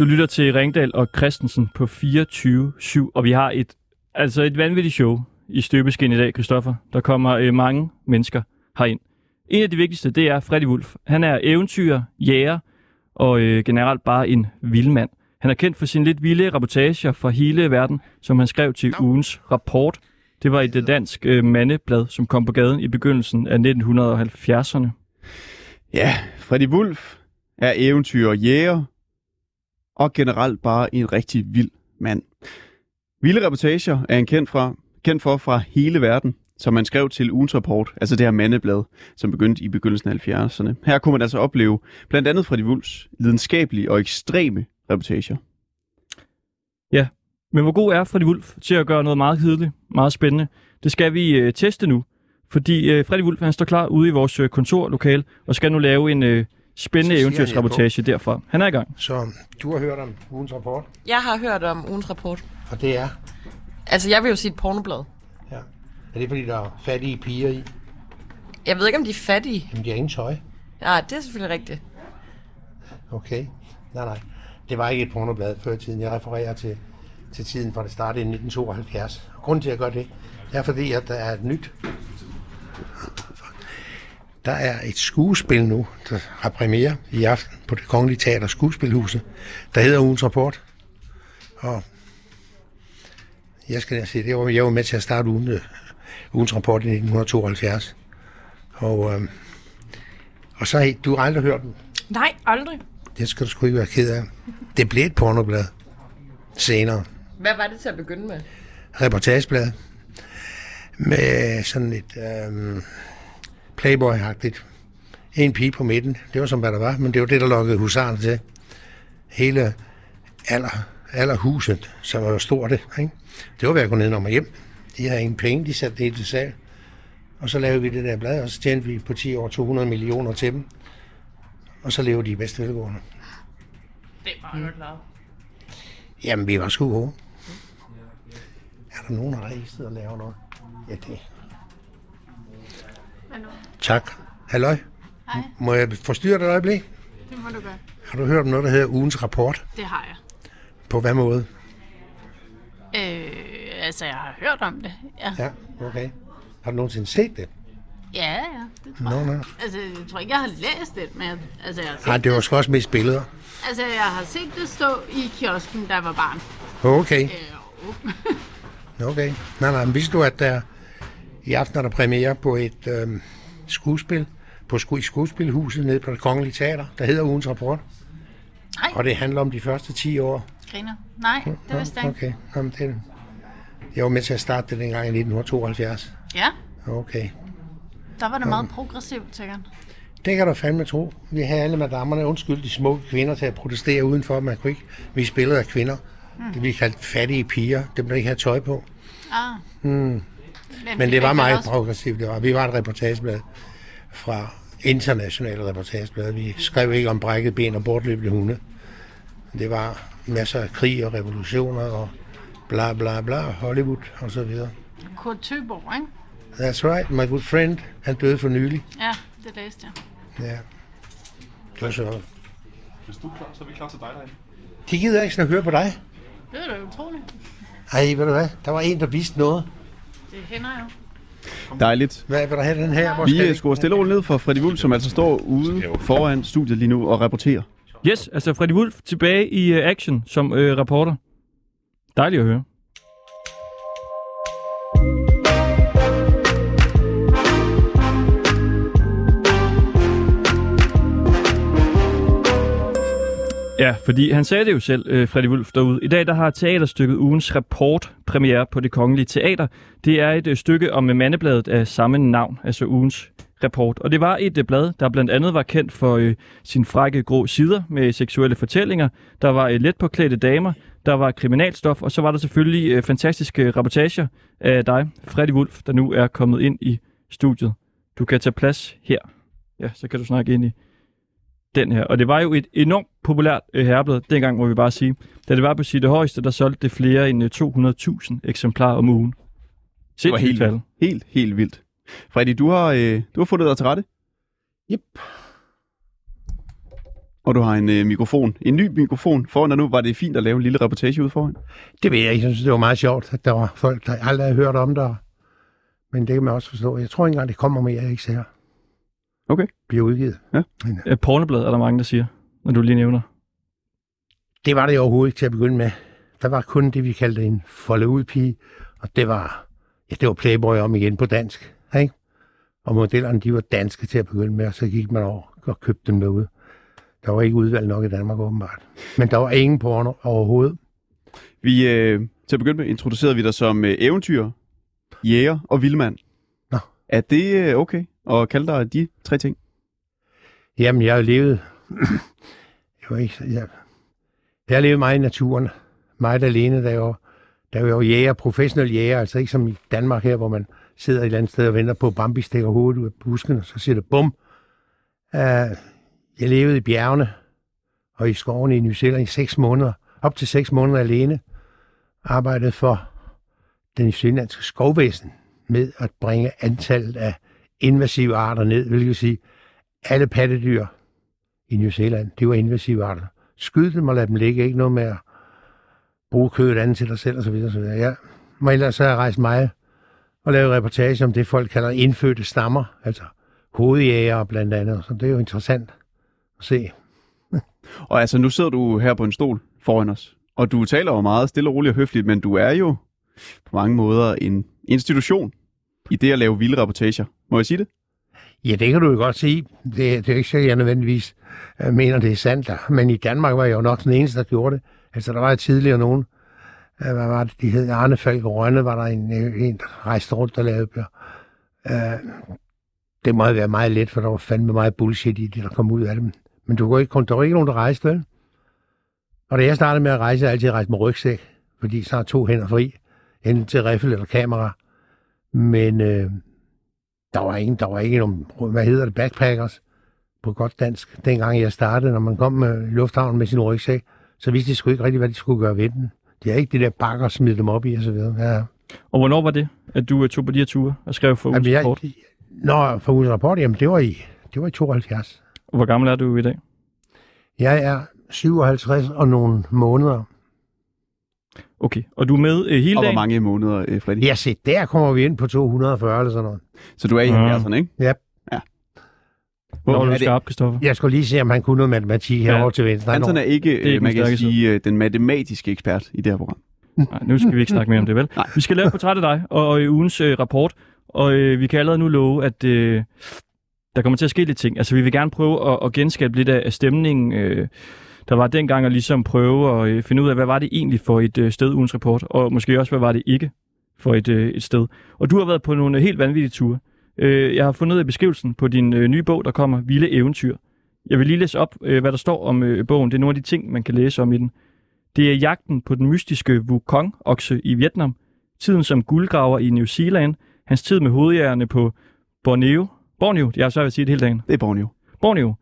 Du lytter til Ringdal og Christensen på 24-7, og vi har et, altså et vanvittigt show i støbeskin i dag, Christoffer. Der kommer øh, mange mennesker herind. En af de vigtigste, det er Freddy Wolf. Han er eventyr, jæger og øh, generelt bare en vildmand. Han er kendt for sine lidt vilde rapportager fra hele verden, som han skrev til ugens rapport. Det var i det dansk øh, mandeblad, som kom på gaden i begyndelsen af 1970'erne. Ja, Freddy Wolf er eventyr og jæger, og generelt bare en rigtig vild mand. Vilde reportager er han kendt, fra, kendt for fra hele verden, som man skrev til ugens rapport, altså det her mandeblad, som begyndte i begyndelsen af 70'erne. Her kunne man altså opleve blandt andet fra de Wolfs lidenskabelige og ekstreme reportager. Ja, men hvor god er Freddy Wulf til at gøre noget meget kedeligt, meget spændende? Det skal vi øh, teste nu, fordi øh, Freddy Wulf han står klar ude i vores øh, kontorlokale og skal nu lave en øh, spændende eventyrsrapportage derfra. Han er i gang. Så du har hørt om ugens rapport, Jeg har hørt om ugens rapport. og det er, Altså, jeg vil jo sige et pornoblad. ja, er det fordi, der er fattige piger i? Jeg ved ikke, om de er fattige. Jamen, de har ingen tøj. Nej, det er selvfølgelig rigtigt. Okay. Nej, nej. Det var ikke et pornoblad før i tiden. Jeg refererer til, til tiden, for det startede i 1972. Og grunden til, at jeg gør det, det er fordi, at der er et nyt... Der er et skuespil nu, der har premiere i aften på det Kongelige Teater Skuespilhuset, der hedder Ugens Rapport. Og jeg skal sige, det var, jeg var med til at starte ugen, øh, ugens rapport i 1972. Og, øh, og så har du har aldrig hørt den. Nej, aldrig. Det skal du sgu ikke være ked af. Det blev et pornoblad senere. Hvad var det til at begynde med? Reportageblad. Med sådan et øhm, playboy-agtigt. En pige på midten. Det var som hvad der var, men det var det, der lukkede husarerne til. Hele aller, aller huset, som var stort, ikke? det var ved at gå ned og hjem. De havde ingen penge, de satte det til salg. Og så lavede vi det der blad, og så tjente vi på 10 år 200 millioner til dem. Og så lever de i bedst velgående. Det var mm. klart. Jamen, vi var sgu gode. Er der nogen, der har siddet og laver noget? Ja, det. Tak. Halløj. Hej. Må jeg forstyrre dig et øjeblik? Det må du gøre. Har du hørt om noget, der hedder ugens rapport? Det har jeg. På hvad måde? Øh, altså, jeg har hørt om det. Ja, Ja, okay. Har du nogensinde set det? ja, ja det tror Nå, jeg. Altså, jeg tror ikke, jeg har læst det, men jeg- altså, jeg har set, Nej, det var sgu også mest billeder. altså, jeg har set det stå i kiosken, da jeg var barn. Okay, Øh, okay. Nej, nej, men vidste du, at der i aften er der premiere på et øhm, skuespil på sku- i skuespilhuset nede på det kongelige teater, der hedder Ugens Rapport. Nej. Og det handler om de første 10 år griner. Nej, det vidste jeg ikke. Okay, Jamen, det, jeg var med til at starte det dengang i 1972. Ja, Okay. der var det meget progressivt, sikkert. Det kan du fandme tro. Vi havde alle madammerne, undskyld, de smukke kvinder til at protestere udenfor. Man kunne ikke vise billeder af kvinder. Hmm. Det blev kaldt fattige piger. Dem, der ikke havde tøj på. Ah. Mm. Men, Men det var meget også- progressivt. Det var. Vi var et reportageblad fra internationale reportageblad. Vi skrev ikke om brækket ben og bortløbende hunde. Det var masser af krig og revolutioner og bla bla bla, Hollywood og så videre. Kurt Tøborg, ikke? That's right, my good friend. Han døde for nylig. Ja, det læste jeg. Ja. Det var så... Hvis du er klar, så er vi klar til dig derinde. De gider ikke sådan at høre på dig. Det er da utroligt. Ej, ved du hvad? Der var en, der vidste noget. Det hænder jo. Dejligt. Hvad vil der have den her? Hvor Vi skal øh, skruer stille og roligt ned for Freddy Wolf, som altså står ude foran studiet lige nu og rapporterer. Yes, altså Freddy Wolf tilbage i uh, action som uh, reporter. Dejligt at høre. Ja, fordi han sagde det jo selv, øh, Freddy Wulf, derude. I dag der har teaterstykket ugens rapport premiere på det kongelige teater. Det er et øh, stykke om med mandebladet af samme navn, altså ugens rapport. Og det var et øh, blad, der blandt andet var kendt for øh, sin frække grå sider med seksuelle fortællinger. Der var øh, let påklædte damer, der var kriminalstof, og så var der selvfølgelig øh, fantastiske reportager af dig, Freddy Wulf, der nu er kommet ind i studiet. Du kan tage plads her. Ja, så kan du snakke ind i den her. Og det var jo et enormt populært øh, herreblad dengang, må vi bare sige. Da det var på sit højeste, der solgte det flere end øh, 200.000 eksemplarer om ugen. Det var helt, tal. vildt. helt, helt vildt. Freddy, du har, øh, du har fundet dig til rette. Yep. Og du har en øh, mikrofon, en ny mikrofon foran dig nu. Var det fint at lave en lille reportage ude foran? Det ved jeg ikke. Jeg synes, det var meget sjovt, at der var folk, der aldrig havde hørt om det. Men det kan man også forstå. Jeg tror ikke engang, det kommer mere, jeg ikke ser. Okay. Bliver udgivet. Øh, Pornoblad er der mange, der siger, når du lige nævner. Det var det overhovedet ikke til at begynde med. Der var kun det, vi kaldte en folde ud pige, og det var, ja, det var Playboy om igen på dansk. Ikke? Og modellerne, de var danske til at begynde med, og så gik man over og købte dem derude. Der var ikke udvalg nok i Danmark, åbenbart. Men der var ingen porno overhovedet. Vi, øh, til at begynde med, introducerede vi dig som øh, eventyr, jæger og vildmand. Nå. Er det øh, okay og kalde dig de tre ting? Jamen, jeg har levet... jeg, var ikke, jeg, jeg har levet meget i naturen. Meget alene, da jeg var, da jeg var jæger, professionel jæger. Altså ikke som i Danmark her, hvor man sidder et eller andet sted og venter på, at Bambi stikker hovedet ud af busken, og så siger det bum. Uh, jeg levede i bjergene og i skovene i New Zealand i seks måneder. Op til seks måneder alene. Arbejdede for den nyzealandske skovvæsen med at bringe antallet af invasive arter ned, hvilket vil sige, alle pattedyr i New Zealand, de var invasive arter. Skyd dem og lad dem ligge, ikke noget med at bruge kødet andet til dig selv osv. osv. Ja. Men ellers så jeg rejst meget og lavet reportage om det, folk kalder indfødte stammer, altså hovedjæger blandt andet. Så det er jo interessant at se. Og altså, nu sidder du her på en stol foran os, og du taler jo meget stille og roligt og høfligt, men du er jo på mange måder en institution i det at lave vilde reportager. Må jeg sige det? Ja, det kan du jo godt sige. Det, det er jo ikke så, jeg nødvendigvis øh, mener, det er sandt. Der. Men i Danmark var jeg jo nok den eneste, der gjorde det. Altså, der var tidligere nogen, øh, hvad var det, de hed Arne Falk Rønne, var der en, øh, en der rejste rundt og lavede bøger. Øh, det må have været meget let, for der var fandme meget bullshit i det, der kom ud af dem. Men du kunne ikke, der var ikke nogen, der rejste, vel? Og da jeg startede med at rejse, jeg altid rejst med rygsæk, fordi så har to hænder fri, enten til riffel eller kamera. Men øh, der var ingen, der var ikke nogen, hvad hedder det, backpackers på godt dansk. Dengang jeg startede, når man kom med lufthavnen med sin rygsæk, så vidste de sgu ikke rigtig, hvad de skulle gøre ved den. De har ikke de der bakker og smide dem op i og så videre. Ja. Og hvornår var det, at du øh, tog på de her ture og skrev for ugens Jamen, jeg, rapport? Nå, for ugens rapport, jamen det var i, det var i 72. Og Hvor gammel er du i dag? Jeg er 57 og nogle måneder. Okay, og du er med øh, hele Og hvor dagen? mange måneder, øh, Freddy? Ja, se, der kommer vi ind på 240 eller sådan noget. Så du er i Ja. 70'erne, ikke? Ja. ja. Hvor er er du det, skarp, Kristoffer? Jeg skulle lige se, om han kunne noget matematik herovre Ja. til venstre. Anton er ikke, ikke øh, man den kan sige, øh, den matematiske ekspert i det her program. Nej, nu skal vi ikke snakke mere om det, vel? Nej. Vi skal lave et portræt af dig og, og i ugens øh, rapport, og øh, vi kan allerede nu love, at øh, der kommer til at ske lidt ting. Altså, vi vil gerne prøve at, at genskabe lidt af, af stemningen, øh, der var dengang, og ligesom prøve at øh, finde ud af, hvad var det egentlig for et øh, sted, ugens rapport, og måske også, hvad var det ikke for et, øh, et sted. Og du har været på nogle helt vanvittige ture. Jeg har fundet beskrivelsen på din nye bog, der kommer, Vilde Eventyr. Jeg vil lige læse op, hvad der står om bogen. Det er nogle af de ting, man kan læse om i den. Det er jagten på den mystiske Wukong-okse i Vietnam, tiden som guldgraver i New Zealand, hans tid med hovedjægerne på Borneo. Borneo, jeg har svært ved at sige det hele dagen. Det er Borneo. Borneo.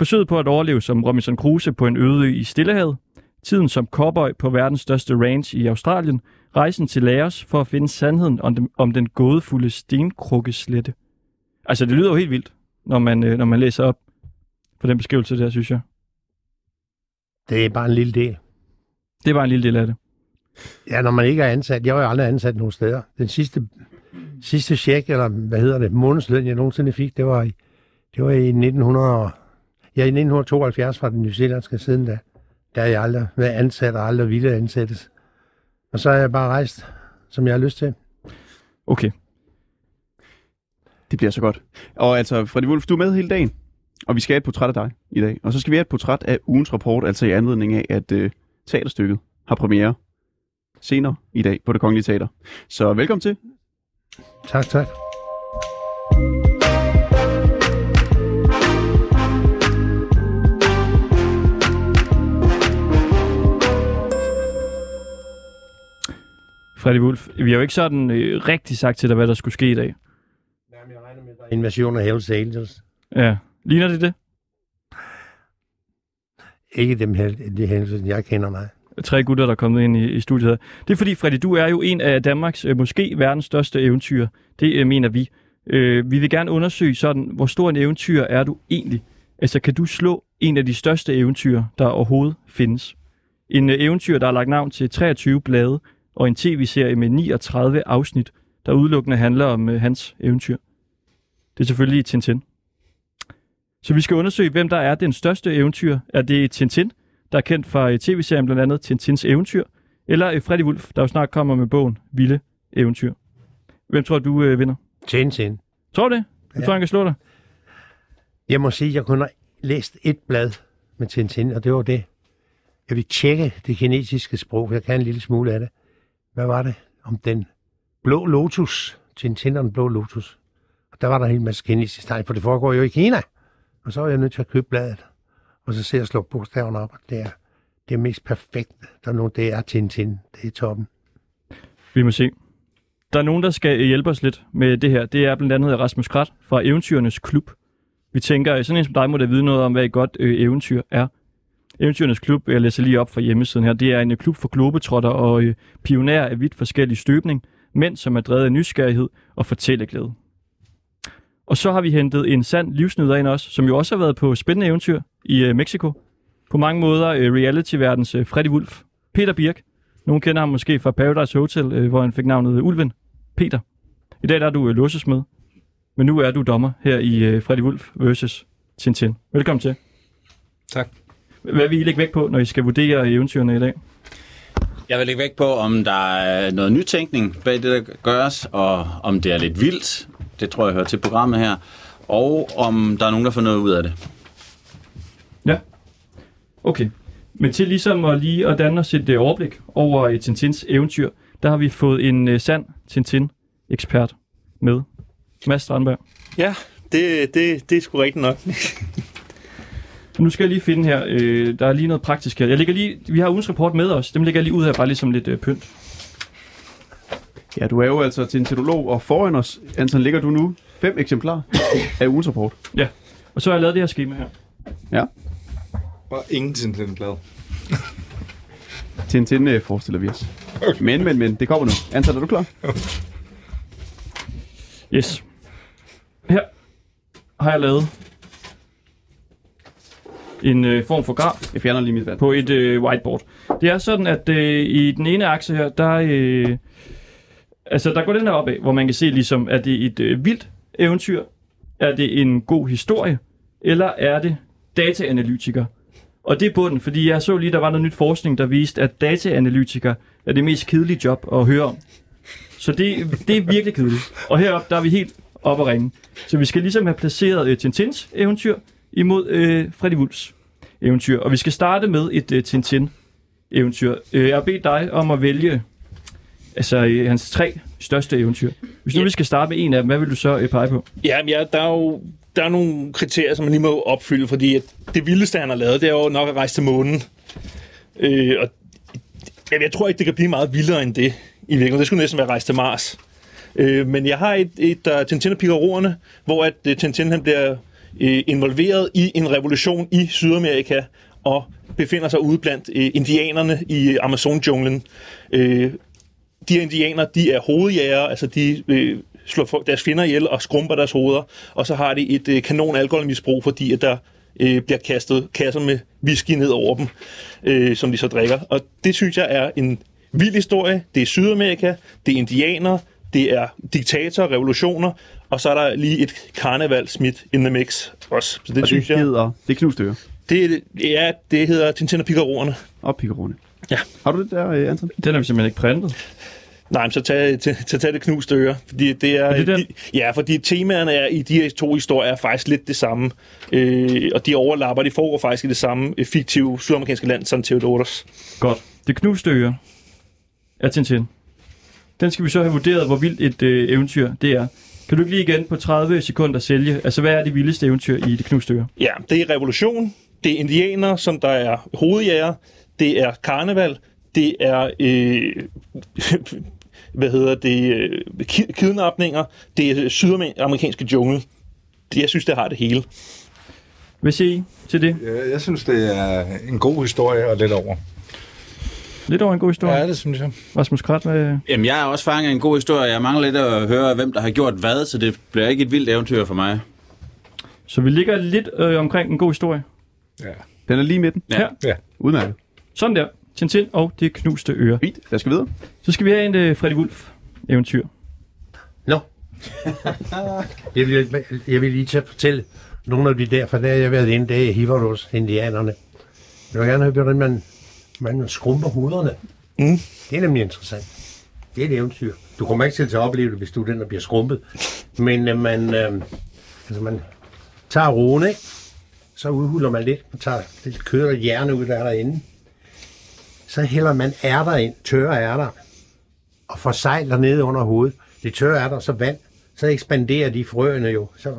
Forsøget på at overleve som Robinson Crusoe på en øde i Stillehavet. Tiden som cowboy på verdens største ranch i Australien. Rejsen til Laos for at finde sandheden om den, om den gådefulde stenkrukkeslette. Altså, det lyder jo helt vildt, når man, øh, når man læser op på den beskrivelse der, synes jeg. Det er bare en lille del. Det er bare en lille del af det. Ja, når man ikke er ansat. Jeg var jo aldrig ansat nogen steder. Den sidste, sidste check, eller hvad hedder det, månedsløn, jeg nogensinde fik, det var i, det var i 1900, og- ja, i 1972 fra den nyzealandske siden da. Der har jeg aldrig været ansat og aldrig ville ansættes. Og så har jeg bare rejst, som jeg har lyst til. Okay. Det bliver så godt. Og altså, Freddy Wolf, du er med hele dagen, og vi skal have et portræt af dig i dag. Og så skal vi have et portræt af ugens rapport, altså i anledning af, at øh, teaterstykket har premiere senere i dag på Det Kongelige Teater. Så velkommen til. Tak, tak. Freddy Wolf, vi har jo ikke sådan øh, rigtig sagt til dig, hvad der skulle ske i dag. Jamen, jeg regner med, der er invasion af Hells Angels. Ja. Ligner det det? Ikke dem, hel- de Hells, jeg kender, nej. tre gutter, der er kommet ind i, i studiet her. Det er fordi, Freddy, du er jo en af Danmarks, øh, måske verdens største eventyr. Det øh, mener vi. Øh, vi vil gerne undersøge sådan, hvor stor en eventyr er du egentlig? Altså, kan du slå en af de største eventyr, der overhovedet findes. En øh, eventyr, der har lagt navn til 23 blade, og en tv-serie med 39 afsnit, der udelukkende handler om øh, hans eventyr. Det er selvfølgelig Tintin. Så vi skal undersøge, hvem der er den største eventyr. Er det Tintin, der er kendt fra øh, tv-serien blandt andet Tintins eventyr, eller øh, Freddy Wolf, der jo snart kommer med bogen Vilde Eventyr. Hvem tror du øh, vinder? Tintin. Tror du det? Du Ja. tror, han kan slå dig? Jeg må sige, at jeg kun har læst et blad med Tintin, og det var det. Jeg vil tjekke det kinesiske sprog, for jeg kan en lille smule af det. Hvad var det? Om den blå lotus. Tintin og den blå lotus. Og der var der en hel masse kinesisk tegn, for det foregår jo i Kina. Og så var jeg nødt til at købe bladet. Og så ser jeg slå bogstaverne op, og det er det er mest perfekte. Der er nogen, det er Tintin. Det er toppen. Vi må se. Der er nogen, der skal hjælpe os lidt med det her. Det er blandt andet Rasmus Krat fra Eventyrenes Klub. Vi tænker, sådan en som dig må da vide noget om, hvad et godt øh, eventyr er. Eventyrenes Klub, jeg læser lige op fra hjemmesiden her, det er en klub for globetrotter og øh, pionerer af vidt forskellig støbning, mænd som er drevet af nysgerrighed og fortælleglæde. Og så har vi hentet en sand livsnyder ind også, som jo også har været på spændende eventyr i øh, Mexico. På mange måder øh, reality-verdens øh, Freddy Wolf. Peter Birk. Nogen kender ham måske fra Paradise Hotel, øh, hvor han fik navnet øh, Ulven. Peter. I dag der er du øh, låsesmed, men nu er du dommer her i øh, Freddy Wolf versus Tintin. Velkommen til. Tak. Hvad vil I lægge vægt på, når I skal vurdere eventyrene i dag? Jeg vil lægge vægt på, om der er noget nytænkning bag det, der gøres, og om det er lidt vildt. Det tror jeg hører til programmet her. Og om der er nogen, der får noget ud af det. Ja. Okay. Men til ligesom at lige at danne os et øh, overblik over øh, Tintins eventyr, der har vi fået en øh, sand Tintin-ekspert med. Mads Strandberg. Ja, det, det, det er sgu rigtigt nok. Nu skal jeg lige finde her. Øh, der er lige noget praktisk her. Jeg lægger lige, vi har ugens rapport med os. Dem lægger jeg lige ud her, bare ligesom lidt øh, pynt. Ja, du er jo altså til en teolog, og foran os, Anton, ligger du nu fem eksemplarer af ugens rapport. Ja. Og så har jeg lavet det her schema her. Ja, Bare ingen glad. Tintin øh, forestiller vi os. Men, men, men, det kommer nu. Anton, er du klar? Yes. Her har jeg lavet en øh, form for graf Jeg fjerner lige mit vand. på et øh, whiteboard. Det er sådan, at øh, i den ene akse her, der, øh, altså, der går den her opad, hvor man kan se ligesom, er det et øh, vildt eventyr? Er det en god historie? Eller er det dataanalytiker? Og det er bunden, fordi jeg så lige, der var noget nyt forskning, der viste, at dataanalytiker er det mest kedelige job at høre om. Så det, det er virkelig kedeligt. Og heroppe, der er vi helt op at ringe. Så vi skal ligesom have placeret øh, Tintins eventyr imod øh, Freddy Wulfs eventyr. Og vi skal starte med et øh, Tintin-eventyr. Øh, jeg har bedt dig om at vælge altså, øh, hans tre største eventyr. Hvis nu Ja. vi skal starte med en af dem, hvad vil du så øh, pege på? Ja, men ja, der er jo der er nogle kriterier, som man lige må opfylde, fordi at det vildeste, han har lavet, det er jo nok at rejse til månen. Øh, og jeg, jeg tror ikke, det kan blive meget vildere end det i virkeligheden. Det skulle næsten være rejse til Mars. Øh, men jeg har et, et der er Tintin og Picarorerne, hvor at uh, Tintin han bliver øh, involveret i en revolution i Sydamerika og befinder sig ude blandt øh, indianerne i Amazon-junglen. Øh, de her indianer, de er hovedjæger, altså de øh, slår deres fjender ihjel og skrumper deres hoveder, og så har de et øh, kanon alkoholmisbrug, fordi at der øh, bliver kastet kasser med whisky ned over dem, øh, som de så drikker. Og det synes jeg er en vild historie. Det er Sydamerika, det er indianer, det er diktatorer, revolutioner, og så er der lige et karneval smidt in the mix også. Så det Og det synes jeg, hedder, det er knustøre det, ja, det hedder Tintin og Picarorerne. og Picarone. Ja. Har du det der, øh, Anton? Den har vi simpelthen ikke printet. Nej, men så tag, tag, tag, tag det knuste øre. Fordi det er, Er det de, ja, fordi temaerne er, i de her to historier er faktisk lidt det samme. Øh, og de overlapper, de foregår faktisk i det samme øh, fiktive sydamerikanske land, San Theodoros. Godt. Det knuste øre er Tintin. Den skal vi så have vurderet, hvor vildt et øh, eventyr det er. Kan du ikke lige igen på 30 sekunder sælge? Altså, hvad er det vildeste eventyr i det knuste øre? Ja, det er revolution, det er indianer, som der er hovedjæger, det er karneval, det er, øh, hvad hedder det, øh, ki- kidnapninger, det er sydamerikanske jungle. Det, jeg synes, det har det hele. Hvad siger I til det? Ja, jeg synes, det er en god historie og lidt over. Lidt over en god historie. Ja, det synes jeg. Rasmus Krat med... Jamen, jeg er også fanget af en god historie. Jeg mangler lidt at høre, hvem der har gjort hvad, så det bliver ikke et vildt eventyr for mig. Så vi ligger lidt øh, omkring en god historie. Ja. Den er lige i midten. Ja. Ja. Udmærket. Sådan der. Tintin og det knuste øre. Fint. Lad os gå videre. Så skal vi have en uh, Freddy Wolf eventyr. Nå. jeg, vil, jeg vil lige til at fortælle nogle af de der, for der har jeg været inde, det er Hivaros, indianerne. Jeg vil gerne høre, hvordan man, man skrumper hovederne. Mm. Det er nemlig interessant. Det er et eventyr. Du kommer ikke til at opleve det, hvis du er den, der bliver skrumpet. Men øh, man, øh, altså man tager roen, ikke? så udhuler man lidt, og tager lidt kød og hjerne ud, der er derinde. Så hælder man ærter ind, tørre ærter, og forsejler ned under hovedet. Det tørre ærter, så vand, så ekspanderer de frøene jo, så,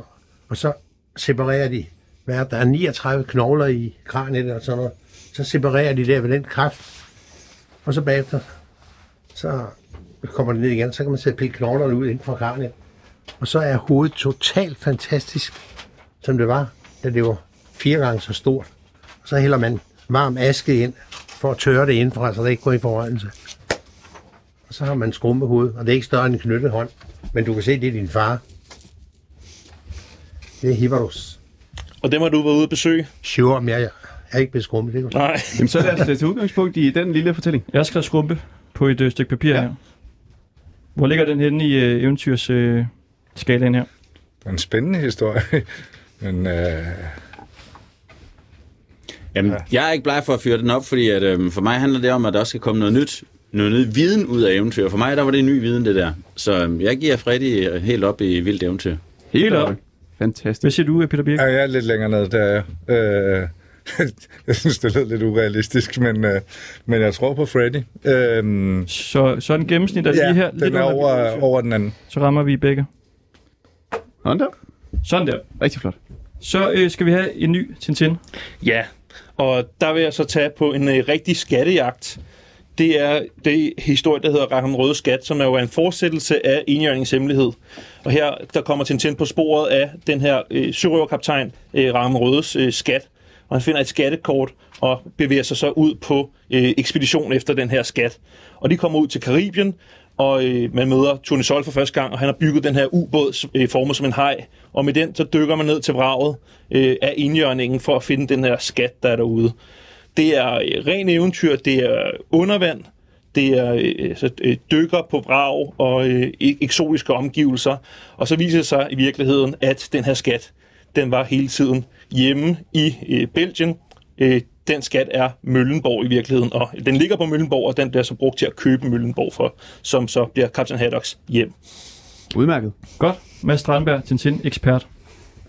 og så separerer de, hvad er, der er 39 knogler i kraniet og sådan noget, så separerer de der ved den kraft, og så bagefter, så kommer det ned igen, så kan man sætte pille knoglerne ud inden for kraniet. Og så er hovedet totalt fantastisk, som det var, da det var fire gange så stort. Og så hælder man varm aske ind, for at tørre det indenfra, så det ikke går i forrørelse. Og så har man skrumpet hoved, og det er ikke større end en knyttet hånd. Men du kan se, det er din far. Det er Hivarus. Og dem har du været ude at besøge? Sure, men jeg er ikke blevet skrumpet. Det Nej. Jamen, så lad os tage til udgangspunkt i den lille fortælling. Jeg har skrevet skrumpe på et øh, stykke papir ja. her. Hvor ligger den henne i øh, eventyrs øh, skalaen her? Det er en spændende historie. Men øh, Jamen, jeg er ikke bleg for at fyre den op, fordi at, øhm, for mig handler det om, at der også skal komme noget nyt, noget nyt viden ud af eventyr. For mig der var det ny viden, det der. Så øhm, jeg giver Freddy øh, helt op i vildt eventyr. Helt op. Fantastisk. Hvad siger du, øh, Peter Birk? ja, jeg er lidt længere ned, der er. Øh, jeg synes, det lød lidt urealistisk, men, øh, men jeg tror på Freddy. Øh, Så, så den gennemsnit er ja, lige her. den lidt er over, over den anden. Så rammer vi begge. Sådan der. Sådan der. Rigtig flot. Så øh, skal vi have en ny Tintin. Ja, og der vil jeg så tage på en øh, rigtig skattejagt. Det er det historie, der hedder Raham Røde Skat, som er jo en fortsættelse af Enhjørningens Hemmelighed. Og her der kommer Tintin på sporet af den her øh, sørøverkaptajn øh, Raham Rødes øh, skat. Og han finder et skattekort og bevæger sig så ud på øh, ekspedition efter den her skat. Og de kommer ud til Karibien, og øh, man møder Tony Sol for første gang, og han har bygget den her ubåd øh, formet som en haj. Og med den, så dykker man ned til vraget øh, af indjørningen for at finde den her skat, der er derude. Det er øh, ren eventyr, det er undervand, det er øh, så, øh, dykker på vrag og øh, eksotiske omgivelser. Og så viser det sig i virkeligheden, at den her skat, den var hele tiden hjemme i øh, Belgien. Øh, den skat er Møllenborg i virkeligheden, og den ligger på Møllenborg, og den bliver så brugt til at købe Møllenborg for, som så bliver Captain Haddocks hjem. Udmærket. Godt. Mads Strandberg, Tintin, ekspert.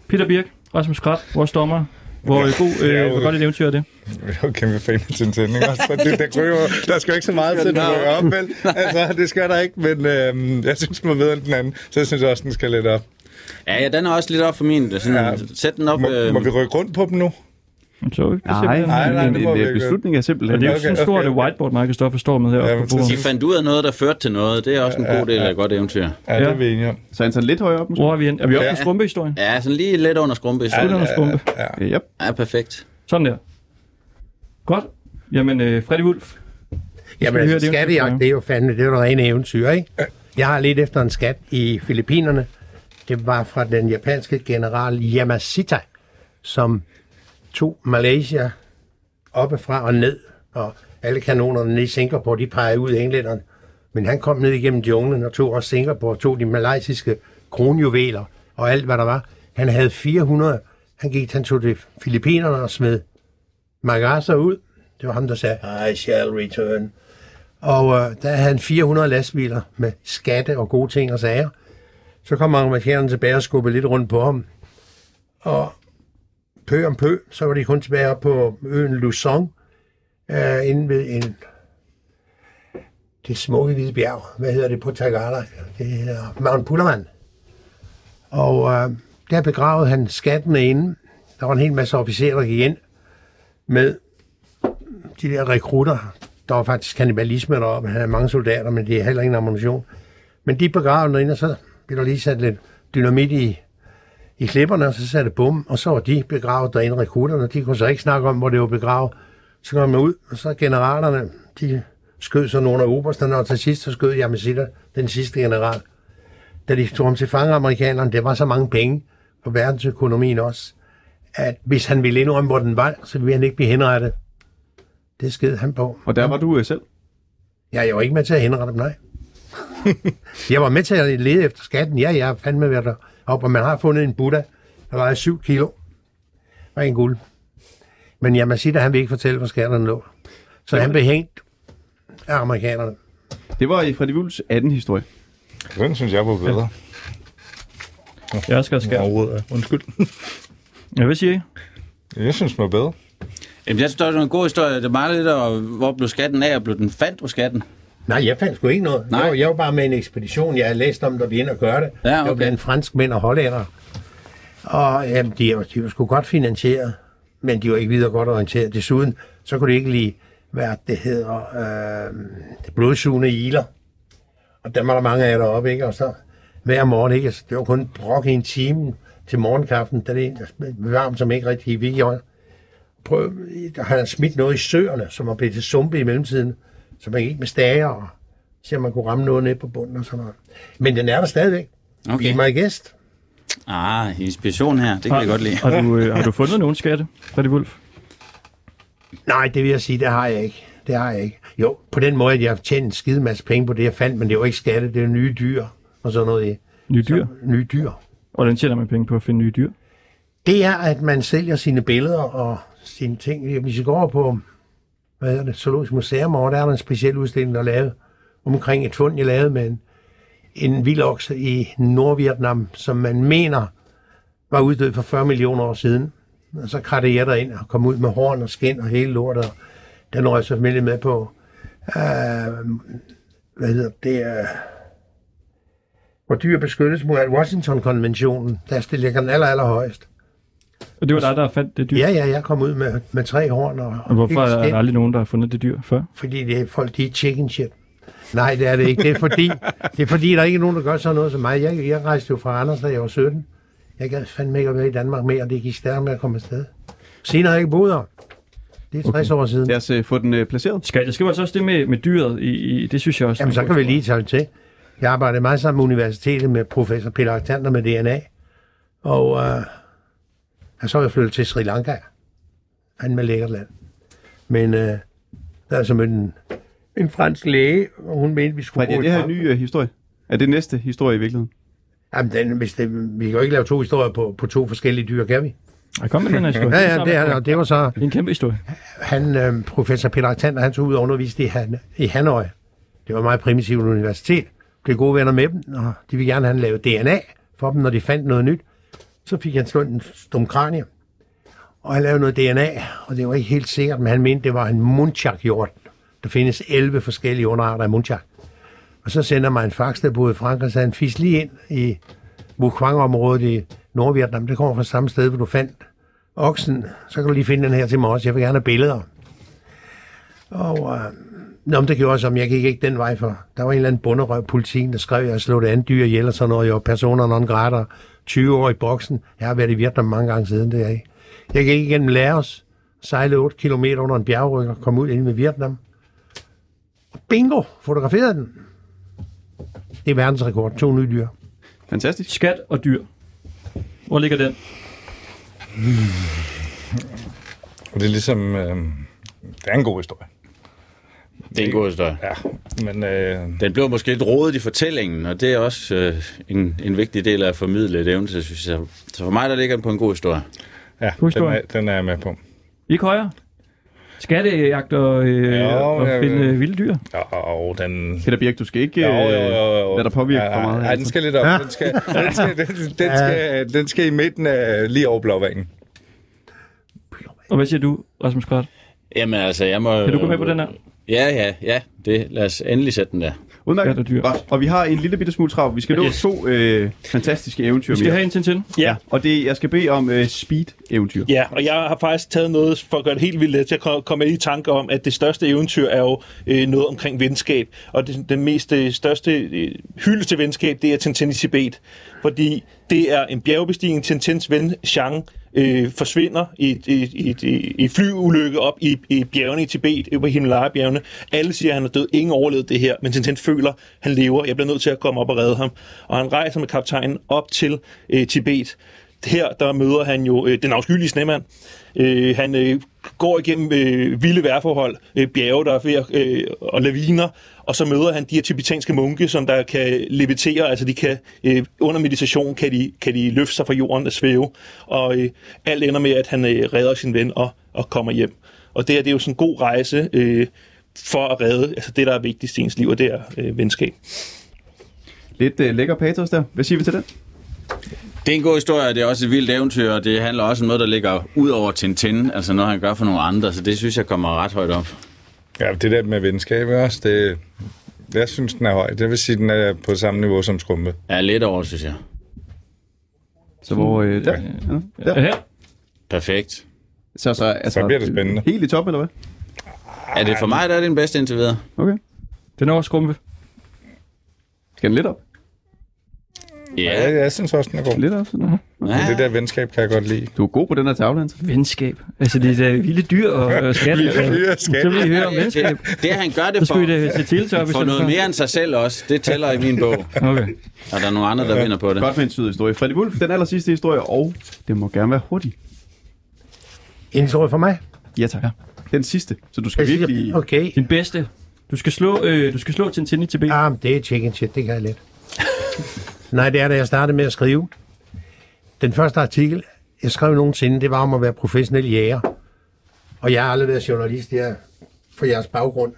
Peter Birk, Rasmus Krat, vores dommer. Hvor, øh, god, Ja, øh, jo. hvor godt et eventyr er det? Jeg er jo kæmpe fan af Tintin, ikke? Altså, det, der, jo, der skal jo ikke så meget til at op, vel? Altså, det skal der ikke, men øh, jeg synes, man ved end den anden, så jeg synes også, den skal lidt op. Ja, ja, den er også lidt op for min. Det Sådan, Ja. Sæt den op. Må, øh, må vi rykke rundt på dem nu? Så vi se, Nej, nej, nej, en, en, en ikke. beslutning er simpelthen. det er jo Okay, sådan en stor okay, okay. whiteboard, man kan stå for med heroppe Ja, på bordet. De fandt ud af noget, der førte til noget. Det er også en god del af et godt eventyr. Ja, det er vi enige om. Så er han sådan lidt højere op måske? Hvor er vi hen? Er vi oppe Ja. på skrumpehistorien? Ja, sådan lige lidt under skrumpe. Lidt under skrumpe. Ja. Ja, yep. Ja, perfekt. Sådan der. Godt. Jamen, øh, Freddy Wolf. Jamen, altså, skattejagt, ja. det er jo fandme, det er jo noget rene eventyr, ikke? Jeg har lidt efter en skat i Filippinerne. Det var fra den japanske general Yamashita, som tog Malaysia oppefra og ned, og alle kanonerne nede i Singapore, de pegede ud af englænderne. Men han kom ned igennem junglen og tog også Singapore, tog de malaysiske kronjuveler og alt, hvad der var. Han havde 400. Han gik, han tog det Filippinerne og smed Magasa ud. Det var ham, der sagde, I shall return. Og øh, der havde han 400 lastbiler med skatte og gode ting og sager. Så kom amerikanerne tilbage og skubbede lidt rundt på ham. Og pø om pø, så var de kun tilbage op på øen Luzon, øh, inde ved en det smukke hvide bjerg. Hvad hedder det på Tagala? Det hedder Mount Pulaman. Og øh, der begravede han skatten inde. Der var en hel masse officerer, der gik ind med de der rekrutter. Der var faktisk kannibalisme deroppe. Han havde mange soldater, men det er heller ingen ammunition. Men de begravede derinde, og så blev der lige sat lidt dynamit i, i klipperne, og så satte bum, og så var de begravet derinde, rekrutterne. De kunne så ikke snakke om, hvor det var begravet. Så kom man ud, og så generalerne, de skød så nogle af obersterne, og til sidst så skød Yamashita, den sidste general. Da de tog ham til fange, amerikanerne, det var så mange penge på verdensøkonomien også, at hvis han ville indrømme, hvor den var, så ville han ikke blive henrettet. Det sked han på. Og der var du øh, selv. Ja, jeg var ikke med til at henrette dem, nej. Jeg var med til at lede efter skatten. Ja, jeg har fandme været der op, og man har fundet en Buddha, der vejer 7 kilo. Ren guld. Men jeg må sige, at han vil ikke fortælle, hvor skatterne lå. Så han blev hængt af amerikanerne. Det var i Freddy Wulfs anden historie. Den synes jeg var bedre. Jeg skal skære. Overhovedet. Undskyld. Ja, hvad siger I? Jeg synes, den var bedre. Jamen, jeg synes, det var en god historie. Det er meget lidt, og hvor blev skatten af, og blev den fandt på skatten? Nej, jeg fandt sgu ikke noget. Nej. Jeg, var, jeg var bare med en ekspedition. Jeg havde læst om, der vi ind og gøre det. Ja, Jeg var okay. blandt fransk mænd og hollændere. Og jamen, de, var, de var sgu godt finansieret, men de var ikke videre godt orienteret. Desuden, så kunne det ikke lige være, det hedder, øh, det blodsugende iler. Og dem var der mange af deroppe, ikke? Og så hver morgen, ikke? Altså, Det var kun brok i en time til morgenkaffen, da det er der er varmt, som ikke rigtig gik i øje. Prøv, der har smidt noget i søerne, som var blevet til sumpe i mellemtiden, så man gik med stager og om man kunne ramme noget ned på bunden og sådan noget. Men den er der stadigvæk. Okay. Be my guest. Ah, inspiration her. Det kan jeg godt lide. Har du, øh, har du fundet nogen skatte, Freddy Wolf? Nej, det vil jeg sige, det har jeg ikke. Det har jeg ikke. Jo, på den måde, at jeg har tjent en skide masse penge på det, jeg fandt, men det var ikke skatte, det er nye dyr og sådan noget. i. Nye dyr? Så, nye dyr. Hvordan tjener man penge på at finde nye dyr? Det er, at man sælger sine billeder og sine ting. Hvis I går over på, hvad hedder det, Zoologisk Museum, og der er der en speciel udstilling, der er lavet omkring et fund, jeg lavede med en, en vildokse i Nordvietnam, som man mener var uddød for 40 millioner år siden. Og så kratte jeg derind og kom ud med horn og skin og hele lortet. og Den røg jeg selvfølgelig med på. Uh, hvad hedder det? Uh, hvor dyr beskyttes mod Washington-konventionen. Der ligger den aller, aller højst. Og det var dig, der fandt det dyr? Ja, ja, jeg kom ud med, med tre horn og, Og hvorfor er der aldrig nogen, der har fundet det dyr før? Fordi det er folk, de er chicken shit. Nej, det er det ikke. Det er fordi, det er fordi der er ikke nogen, der gør sådan noget som mig. Jeg, jeg rejste jo fra Anders, da jeg var 17. Jeg gad fandme ikke at være i Danmark mere, og det gik stærkt med at komme afsted. Siden har jeg ikke boet her. Det er 60 okay. år siden. Lad os øh, få den øh, placeret. Skal, jeg skriver altså også det med, med dyret i, i, det synes jeg også. Jamen, så kan vi lige tage det til. Jeg arbejdede meget sammen med universitetet med professor Peter Aktander med DNA. Og øh, og så er jeg flyttet til Sri Lanka. Han med lækkert land. Men øh, der er så mødt en, en fransk læge, og hun mente, vi skulle er bo i det her Frank- en ny øh, historie? Er det næste historie i virkeligheden? Jamen, den, hvis det, vi kan jo ikke lave to historier på, på to forskellige dyr, kan vi? Jeg kom med den her historie. Ja, ja, det, er, og det var så... Det er en kæmpe historie. Han, øh, professor Peter Aktander, han tog ud og underviste i, Han, i Hanoi. Det var et meget primitivt universitet. Blev gode venner med dem, og de ville gerne have han lavet DNA for dem, når de fandt noget nyt. Så fik han slået en stum kranie. Og han lavede noget DNA, og det var ikke helt sikkert, men han mente, det var en munchak-hjort. Der findes 11 forskellige underarter af munchak. Og så sender man en fax, der boede i Frankrig, så han fisk lige ind i Wukwang-området i Nordvietnam. Det kommer fra samme sted, hvor du fandt oksen. Så kan du lige finde den her til mig også. Jeg vil gerne have billeder. Og øh, Nå, men det gjorde som jeg gik ikke den vej for. Der var en eller anden bunderøv politi, der skrev, at jeg slog det andet dyr ihjel og sådan noget. Jeg var personer non grata, 20 år i boksen. Jeg har været i Vietnam mange gange siden det er ikke. Jeg gik igennem Laos, sejlede 8 km under en bjergryg og kom ud ind i Vietnam. Bingo! Fotograferede den. Det er verdensrekord. To nye dyr. Fantastisk. Skat og dyr. Hvor ligger den? Og det er ligesom... Øh, det er en god historie. Det er en god historie. Ja, men... Øh, Den blev måske lidt rodet i fortællingen, og det er også øh, en, en vigtig del af at formidle et eventyr, synes jeg. Så for mig, der ligger den på en god historie. ja, God den er, den er jeg med på. Ikke højere? Skattejagt og, øh, Jo, og jeg finde øh, vilde dyr? Ja, og den... Peter Birk, du skal ikke øh, Jo, jo, jo, jo. lade dig påvirke ja, for meget. altså. Ja, den skal lidt op. Den skal, den skal, den, den, skal, den skal i midten af lige over blåvangen. Og hvad siger du, Rasmus Krat? Jamen altså, jeg må... Kan du gå med på den her? Ja, ja, ja. Det, lad os endelig sætte den der. Udmærket. Dyr. Godt. Og vi har en lille bitte smule travlt. Vi skal nå Yes. to øh, fantastiske eventyr Vi skal mere. have en Tintin. Ja. Og det, jeg skal bede om øh, speed-eventyr. Ja, og jeg har faktisk taget noget for at gøre det helt vildt let. Jeg kom- kommer i tanke om, at det største eventyr er jo øh, noget omkring venskab. Og det, den mest øh, største øh, hylde til venskab, det er Tintin i Tibet. Fordi det er en bjergbestigning. Tintins ven, Chang, øh, forsvinder i et, i, et- i, et- i et flyulykke op i, i bjergene i Tibet, øh, på Himalaya-bjergene. Alle siger, at han er død. Ingen overlevede det her, men Tintin føler, at han lever. Jeg bliver nødt til at komme op og redde ham. Og han rejser med kaptajnen op til øh, Tibet her der møder han jo øh, den afskyelige snemand. Øh, han øh, går igennem øh, vilde vejrforhold, øh, bjerge, der er ved øh, og laviner, og så møder han de her tibetanske munke, som der kan levitere, altså de kan øh, under meditation kan de, kan de løfte sig fra jorden og svæve, og øh, alt ender med, at han øh, redder sin ven og, og kommer hjem. Og det, er, det er jo sådan en god rejse øh, for at redde altså det, der er vigtigst i ens liv, og det er øh, venskab. Lidt øh, lækker patos der. Hvad siger vi til den? Det er en god historie, og det er også et vildt eventyr, og det handler også om noget, der ligger ud over Tintin, altså noget, han gør for nogle andre, så det synes jeg kommer ret højt op. Ja, det der med venskab også, det, jeg synes, den er høj. Det vil sige, den er på samme niveau som Skrumpe. Ja, lidt over, synes jeg. Så hvor... Øh, der. Ja. der. Her. Perfekt. Så, så, altså, Så bliver det spændende. Helt i top, eller hvad? Er det for mig, der er den bedste indtil videre? Okay. Den er også skrumpe. Skal den lidt op? Ja, Ja. jeg synes også, den er god. Lidt sådan. ja. Men det der venskab kan jeg godt lide. Du er god på den her tavle, Hans. Venskab. Altså, det er vilde dyr og øh, skat. Vilde dyr og skat. Så vil I høre om venskab. Det, det, han gør det for, skulle I da se til, så for noget mere end sig selv også. Det tæller i min bog. Okay. Og der er nogle andre, der vinder på det. Godt med en sød historie. Freddy Wolf, den aller sidste historie, og det må gerne være hurtigt. En historie for mig. Ja, tak. Den sidste, så du skal virkelig... Okay. Din bedste. Du skal slå, øh, du skal slå Tintin i Tibet. Ah, det er chicken shit, det kan jeg let. Nej, det er da jeg startede med at skrive. Den første artikel, jeg skrev nogensinde, det var om at være professionel jæger. Og jeg har aldrig været journalist jeg, for jeres baggrund.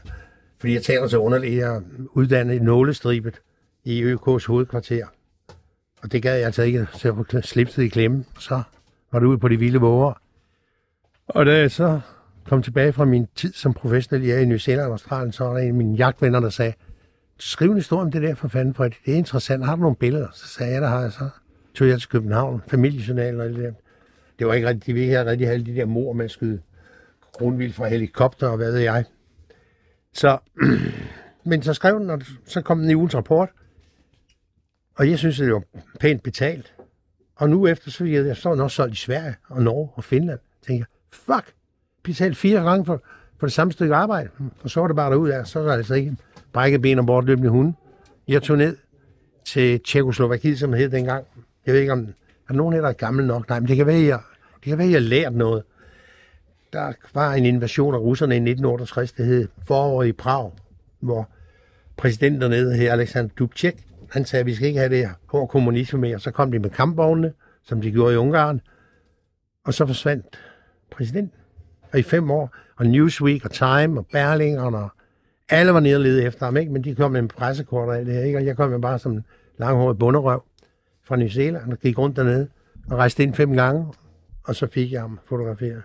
Fordi jeg taler så underligt, jeg er uddannet i nålestribet i ØK's hovedkvarter. Og det gad jeg altså ikke, så jeg slipset i klemme. Så var det ude på de vilde våger. Og da jeg så kom tilbage fra min tid som professionel jæger i New Zealand og Australien, så var der en af mine jagtvenner, der sagde, skriv en historie om det der for fanden, for det er interessant. Har du nogle billeder? Så sagde jeg, der har jeg så. Tog jeg til København, familiejournalen og alt det der. Det var ikke rigtig, de ville ikke rigtig have alle de der mor man skyde grundvild fra helikopter og hvad ved jeg. Så, men så skrev den, og så kom den i ugens rapport. Og jeg synes, det var pænt betalt. Og nu efter, så jeg, jeg står nok solgt i Sverige og Norge og Finland. Jeg tænker, fuck, betalt fire gange for, for det samme stykke arbejde. Hm, og så var det bare derud af, så var det altså ikke brækket ben og bortløbende hunde. Jeg tog ned til Tjekoslovakiet, som det hed dengang. Jeg ved ikke, om er der nogen af der er gammel nok. Nej, men det kan være, jeg, det kan være, jeg har lært noget. Der var en invasion af russerne i 1968, det hed foråret i Prag, hvor præsidenten dernede her, Alexander Dubček. Han sagde, at vi skal ikke have det hård kommunisme mere. Så kom de med kampvognene, som de gjorde i Ungarn, og så forsvandt præsidenten. Og i fem år, og Newsweek og Time og Berlingeren og alle var nede og lede efter ham, ikke? men de kom med en pressekort og alt det her, ikke? og jeg kom med bare som en langhåret bunderøv fra New Zealand og gik rundt dernede og rejste ind fem gange, og så fik jeg ham fotograferet.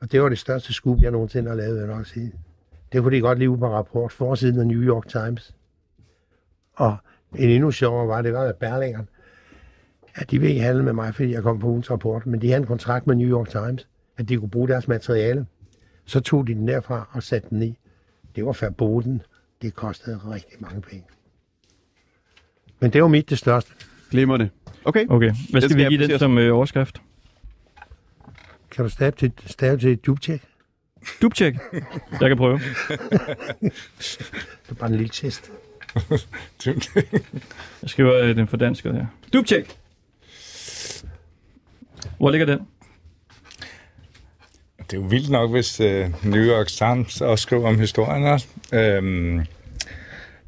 Og det var det største skub, jeg nogensinde har lavet, vil jeg nok sige. Det kunne de godt lide på rapport, forsiden af New York Times. Og en endnu sjovere var, det var, at Berlingeren, at de ville ikke handle med mig, fordi jeg kom på ugens rapport, men de havde en kontrakt med New York Times, at de kunne bruge deres materiale. Så tog de den derfra og satte den i. Det var verboten. Det kostede rigtig mange penge. Men det var mit det største. Glemmer det. Okay. Okay, hvad Den skal vi skal give den som øh, overskrift? Kan du stave til, stave til Dubček? Dubček. Jeg kan prøve. Det er bare en lille test. Jeg skriver øh, den for dansk her. Dubček. Hvor ligger den? Det er jo vildt nok, hvis uh, New York Times også skriver om historien også. Øhm,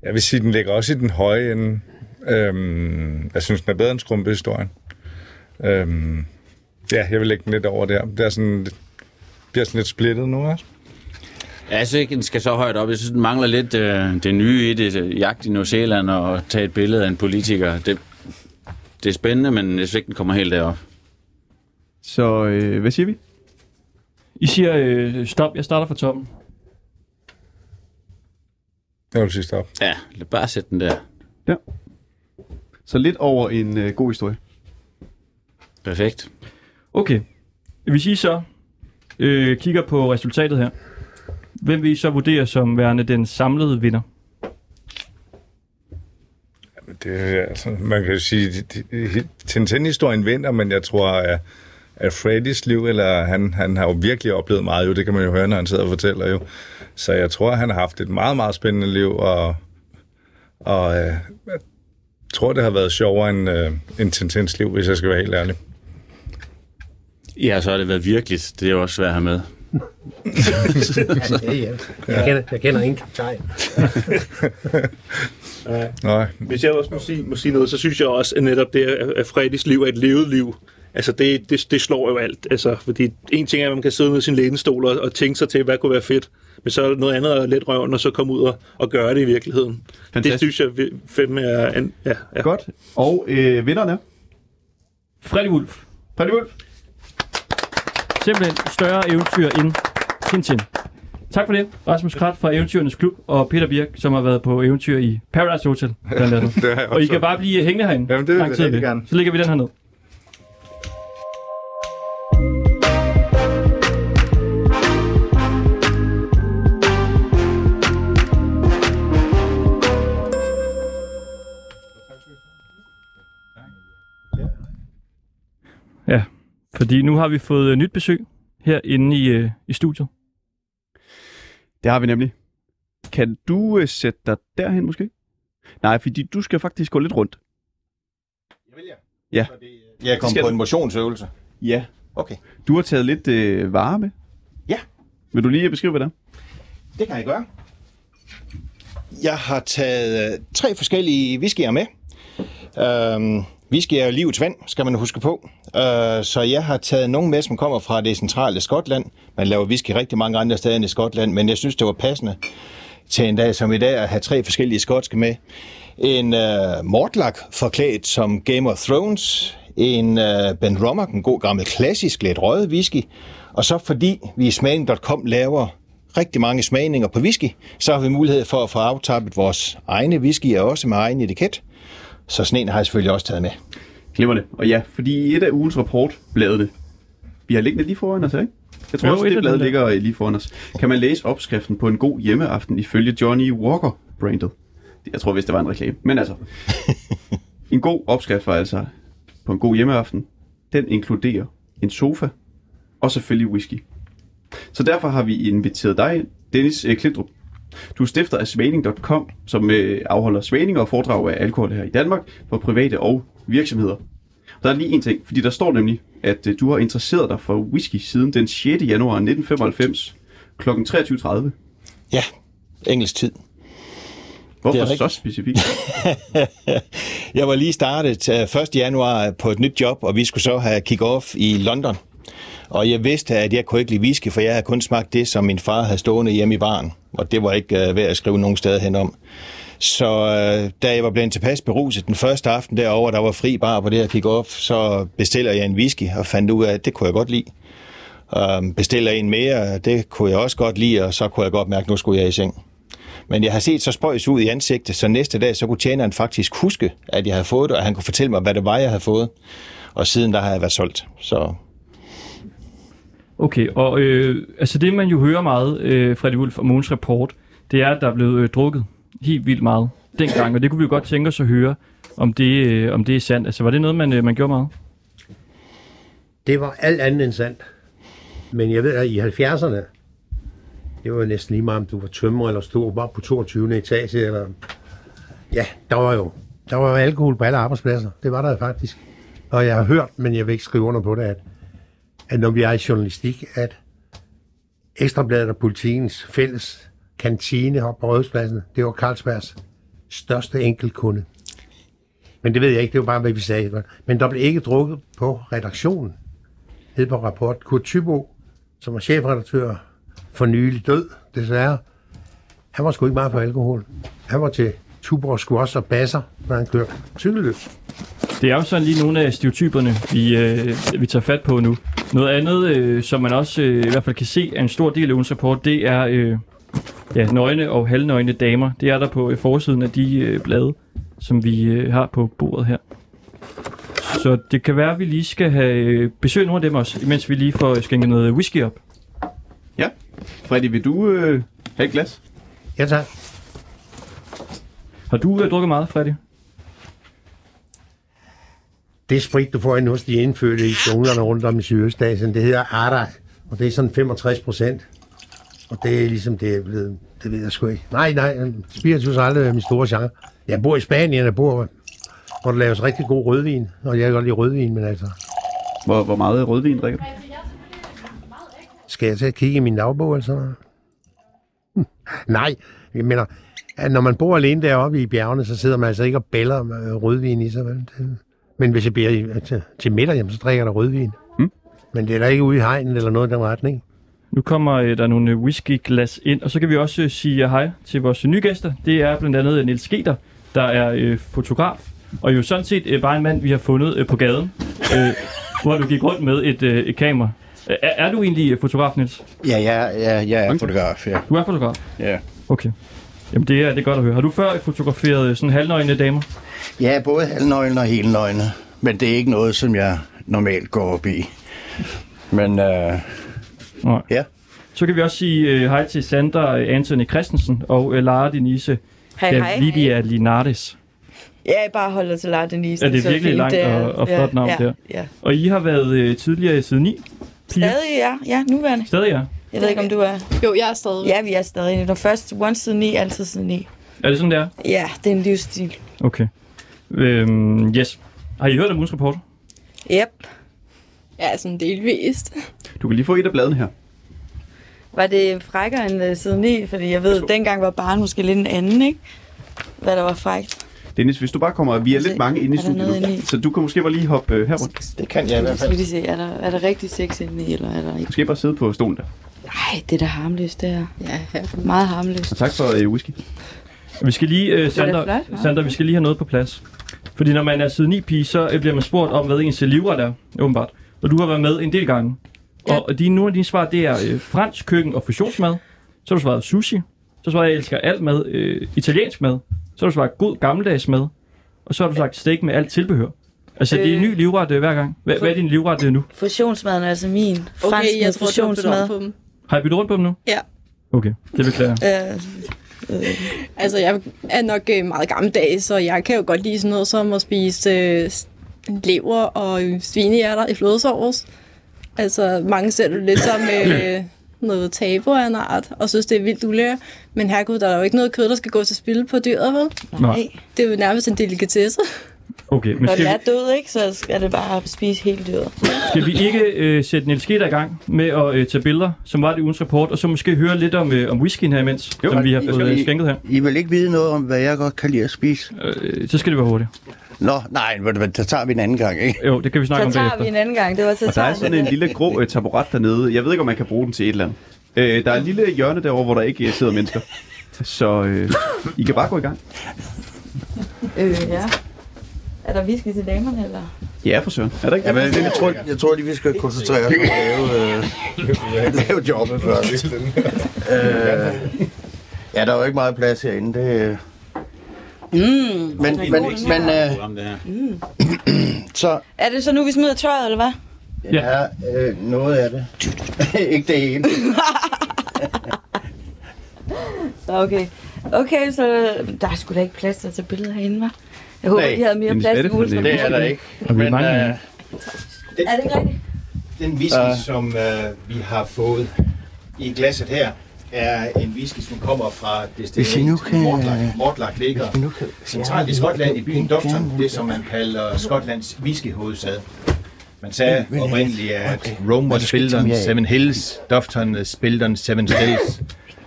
jeg vil sige, den ligger også i den høje ende. Øhm, jeg synes, den er bedre end Skrumpe-historien. Øhm, ja, jeg vil lægge den lidt over der. Det er sådan, det bliver sådan lidt splittet nu også. Ja, Jeg synes ikke, den skal så højt op. Jeg synes, den mangler lidt øh, det nye i det. øh, Jagt i New Zealand og tage et billede af en politiker. Det, det er spændende, men jeg synes ikke, den kommer helt derop. Så øh, hvad siger vi? I siger øh, stop, jeg starter fra toppen. Jeg vil sige stop. Ja, lad bare sætte den der. Så lidt over en øh, god historie. Perfekt. Okay. Hvis I så øh, kigger på resultatet her, hvem vil I så vurdere som værende den samlede vinder? Det er, altså, man kan jo sige, at Tintin-historien vinder, men jeg tror, at, at Freddys liv, eller han, han har jo virkelig oplevet meget, jo, det kan man jo høre, når han sidder og fortæller jo. Så jeg tror, han har haft et meget, meget spændende liv, og, og øh, jeg tror, det har været sjovere end, øh, end Tintins liv, hvis jeg skal være helt ærlig. Ja, så har det været virkeligt. Det er jo også svært at have med. ja, ja. Jeg kender, jeg kender ingen kaptajn. Nej, Hvis jeg også må sige, må sige noget, så synes jeg også, at netop det, at- Freddys liv er et levet liv. Altså, det, det, det slår jo alt. Altså, fordi en ting er, at man kan sidde med sin lænestol og, og tænke sig til, hvad kunne være fedt. Men så er der noget andet at let røven, og så komme ud og, og gøre det i virkeligheden. Fantastisk. Det synes jeg fandme er... En, ja, ja. Godt. Og øh, vinderen er Freddy Wolf. Freddy Wolf. Simpelthen større eventyr end Tintin. Tak for det, Rasmus Krat fra Eventyrenes Klub, og Peter Birk, som har været på eventyr i Paradise Hotel, blandt andet. det Og I kan bare blive hængende herinde. Jamen, det vil jeg gerne. Så lægger vi den her ned. Ja, fordi nu har vi fået øh, nyt besøg herinde i, øh, i studiet. Det har vi nemlig. Kan du øh, sætte dig derhen måske? Nej, fordi du skal faktisk gå lidt rundt. Ja. Jeg kom Skal på du? en motionsøvelse. Ja. Okay. Du har taget lidt øh, varer med. Ja. Vil du lige beskrive, hvad det er? Det kan jeg gøre. Jeg har taget øh, tre forskellige whiskyer med. Øhm, whisky er jo livets vand, skal man huske på. Øh, så jeg har taget nogle med, som kommer fra det centrale Skotland. Man laver whisky rigtig mange andre steder end i Skotland, men jeg synes, det var passende til en dag som i dag at have tre forskellige skotske med. En øh, Mortlach forklædt som Game of Thrones, en øh, Ben Romach, en god gammel klassisk lidt røget whisky, og så fordi vi i smagning.com laver rigtig mange smagninger på whisky, så har vi mulighed for at få aftappet vores egne whisky, og også med egen etiket. Så sådan en har jeg selvfølgelig også taget med. Glimrende. Og ja, fordi i et af ugens rapportbladene, vi har liggende lige foran os, ikke? Jeg tror Jo, også, et det blad ligger øh, lige foran os. Kan man læse opskriften på en god hjemmeaften ifølge Johnny Walker brandet? Jeg tror vist, det var en reklame. Men altså, en god opskrift var altså på en god hjemmeaften. Den inkluderer en sofa og selvfølgelig whisky. Så derfor har vi inviteret dig ind, Dennis øh, Klintrup. Du er stifter af Svaning.com, som øh, afholder svaninger og foredrag af alkohol her i Danmark for private og virksomheder. Der er lige en ting, fordi der står nemlig, at øh, du har interesseret dig for whisky siden den 6. januar 1995 kl. 23.30. Ja, engelsk tid. Hvorfor Det er så specifikt? Jeg var lige startet øh, 1. januar på et nyt job, og vi skulle så have kick-off i London. Og jeg vidste, at jeg kunne ikke lide whisky, for jeg havde kun smagt det, som min far havde stående hjemme i baren. Og det var ikke øh, værd at skrive nogen steder hen om. Så uh, da jeg var blevet tilpas beruset den første aften derover, der var fri bar på det her kick-off, så bestiller jeg en whisky og fandt ud af, at det kunne jeg godt lide. Øh, bestiller en mere, det kunne jeg også godt lide, og så kunne jeg godt mærke, at nu skulle jeg i seng. Men jeg har set så spøjs ud i ansigtet, så næste dag, så kunne tjeneren faktisk huske, at jeg havde fået det, og han kunne fortælle mig, hvad det var, jeg havde fået. Og siden der har jeg været solgt. Så Okay, og øh, altså det man jo hører meget, øh, Freddy Wolf og Måns rapport, det er, at der er blevet øh, drukket helt vildt meget dengang, og det kunne vi jo godt tænke os at høre, om det, øh, om det er sandt. Altså var det noget, man, øh, man gjorde meget? Det var alt andet end sandt. Men jeg ved, at i 70'erne, det var næsten lige meget, om du var tømmer eller stod bare på 22. etage. Eller... Ja, der var jo der var jo alkohol på alle arbejdspladser. Det var der faktisk. Og jeg har hørt, men jeg vil ikke skrive under på det, at, at når vi er i journalistik, at Ekstrabladet og Politikens fælles kantine på Rådhuspladsen, det var Carlsbergs største enkeltkunde. Men det ved jeg ikke, det var bare, hvad vi sagde. Men der blev ikke drukket på redaktionen hed på rapport. Kurt Thybo, som var chefredaktør for nylig død, desværre. Han var sgu ikke meget for alkohol. Han var til Tuborg squash og basser, når han kørte cykelløb. Det er jo sådan lige nogle af stereotyperne, vi, øh, vi tager fat på nu. Noget andet, øh, som man også øh, i hvert fald kan se af en stor del af ugens rapport, det er øh, ja, nøgne og halvnøgne damer. Det er der på øh, forsiden af de øh, blade, som vi øh, har på bordet her. Så det kan være, at vi lige skal have øh, besøg nogle af dem også, imens vi lige får skænket noget whisky op. ja. Freddy, vil du øh, have et glas? Ja, tak. Har du øh, drukket meget, Freddy? Det sprit, du får ind hos de indfødte i zonerne rundt om i Sydøstasien, det hedder Arak, og det er sådan 65 procent. Og det er ligesom, det er blevet, det ved jeg sgu ikke. Nej, nej, spiritus har aldrig været min store genre. Jeg bor i Spanien, jeg bor, hvor der laves rigtig god rødvin, og jeg kan godt lide rødvin, men altså, Hvor, hvor meget rødvin drikker du? Skal jeg til at kigge i min dagbog eller sådan noget? Nej, jeg mener, at når man bor alene deroppe i bjergene, så sidder man altså ikke og bæller med rødvin i sig. Vel? Men hvis jeg bliver i- til, til middag, jamen, så drikker jeg der rødvin. Mm. Men det er da ikke ude i hegnen eller noget i den retning. Nu kommer øh, der nogle øh, whiskyglas ind, og så kan vi også øh, sige hej til vores nye gæster. Det er blandt andet øh, Niels Sketer, der er øh, fotograf, og jo sådan set øh, bare en mand, vi har fundet øh, på gaden, øh, hvor du gik rundt med et, øh, et kamera. Øh, Er, er du egentlig øh, fotograf, Niels? Ja, ja, ja, jeg er fotograf, ja. Du er fotograf? Ja. Okay. Jamen det er, det er godt at høre. Har du før fotograferet øh, sådan halvnøgne damer? Ja, både halvnøgne og helnøgne. Men det er ikke noget, som jeg normalt går op i. Men øh, Nej. ja. Så kan vi også sige øh, hej til Sandra øh, Anthony Christensen og øh, Lara Denise Hej, hej, Lydia Linardes. Ja, jeg bare holder til Lara Denise. Ja, det er virkelig fint, langt er- og, og flot navn ja, der. Ja. Og I har været øh, tidligere i side 9? Piger? Stadig, ja. Ja, nuværende. Stadig, ja. Jeg ved ikke, om du er... Jo, jeg er stadig. Ja, vi er stadig. Når først once siden 9, altid siden 9. Er det sådan, det er? Ja, det er en livsstil. Okay. Øhm, yes. Har I hørt om ugens rapport? Yep. Ja, sådan delvist. Du kan lige få et af bladene her. Var det frækkere end uh, siden 9? Fordi jeg ved, dengang var barn måske lidt en anden, ikke? Hvad der var frækt. Dennis, hvis du bare kommer, vi er lidt mange inde i der studiet, nu, så du kan måske bare lige hoppe øh, her rundt. Det kan jeg i hvert Skal fald. vi lige se, er der, er der rigtig sex inde i, eller er der ikke? Du skal bare sidde på stolen der. Nej, det er da harmløst, det her. Ja, ja. Meget harmløst. Og tak for øh, whisky. Vi skal lige, øh, da Sander, flot, hva'? Sander, vi skal lige have noget på plads. Fordi når man er side 9 pige, så øh, bliver man spurgt om, hvad ens livret er, åbenbart. Og du har været med en del gange. Ja. Og dine, nogle af dine svar, det er øh, fransk køkken og fusionsmad. Så har du svaret sushi. Så har du svaret, jeg elsker alt mad. Øh, italiensk mad. Så har du svaret god gammeldags mad. Og så har du sagt steak med alt tilbehør. Altså, det er en Øh. ny livret øh, hver gang. Hvad, hvad er din livret øh, nu? Fusionsmaden er altså min. Fransk Okay, jeg tror, du fusionsmad. om på dem. Har I byttet rundt på dem nu? Ja. Okay, det beklager jeg. Øh, Altså, jeg er nok øh, meget gammeldags, så jeg kan jo godt lide sådan noget som at spise øh, lever og øh, svinehjerter i flødesovs. Altså, mange ser det lidt som øh, noget tabu af en art, og synes, det er vildt ulære. Men herregud, der er jo ikke noget kød, der skal gå til spil på dyret, vel? Nej. Det er jo nærmest en delikatesse. Okay, men Når skal det vi, er død, ikke, så skal det bare spise helt dyret. skal vi ikke øh, sætte Niels Sketer i gang med at øh, tage billeder, som var det i ugens rapport, og så måske høre lidt om, øh, om whiskyen her imens, Jo, som vi har fået lige- skænket her. I vil ikke vide noget om, hvad jeg godt kan lide at spise? Øh, så skal det være hurtigt. Nå, nej, hvad, så tager vi en anden gang, ikke? Jo, det kan vi snakke Så om tager bagefter. vi en anden gang. Det var til Og der er sådan en lille grå øh, taburet dernede. Jeg ved ikke, om man kan bruge den til et eller andet. Øh, der er et lille hjørne derovre, hvor der ikke øh, sidder mennesker. Så øh, I kan bare gå i gang. Øh, ja. Er der whisky til damerne, eller? Ja, for søren. Er der ikke Ja, det? men jeg tror, jeg tror lige, vi skal koncentrere os om at lave, øh, lave jobbet først. øh, ja, der er jo ikke meget plads herinde. Det, Mm, men men, men øh, her. så Er det så nu, vi smider tøjet, eller hvad? ja, øh, noget af det. ikke det hele. Så okay. Okay, så der er sgu da ikke plads til at tage billeder herinde, hva'? Jeg håber, Nej, de havde mere plads i ugens Det er der ikke. Og vi Men, øh. Er det ikke rigtigt? Den whisky, uh. som uh, vi har fået i glasset her, er en whisky, som kommer fra Hvis I nu destilleriet kan- Mortlach. Mortlach ligger Hvis vi nu kan- centralt i Skotland i byen Dufton, det som man kalder Skotlands whiskyhovedstad. Man sagde oprindeligt, at. Rome was built on seven hills, Dufton is built on seven hills.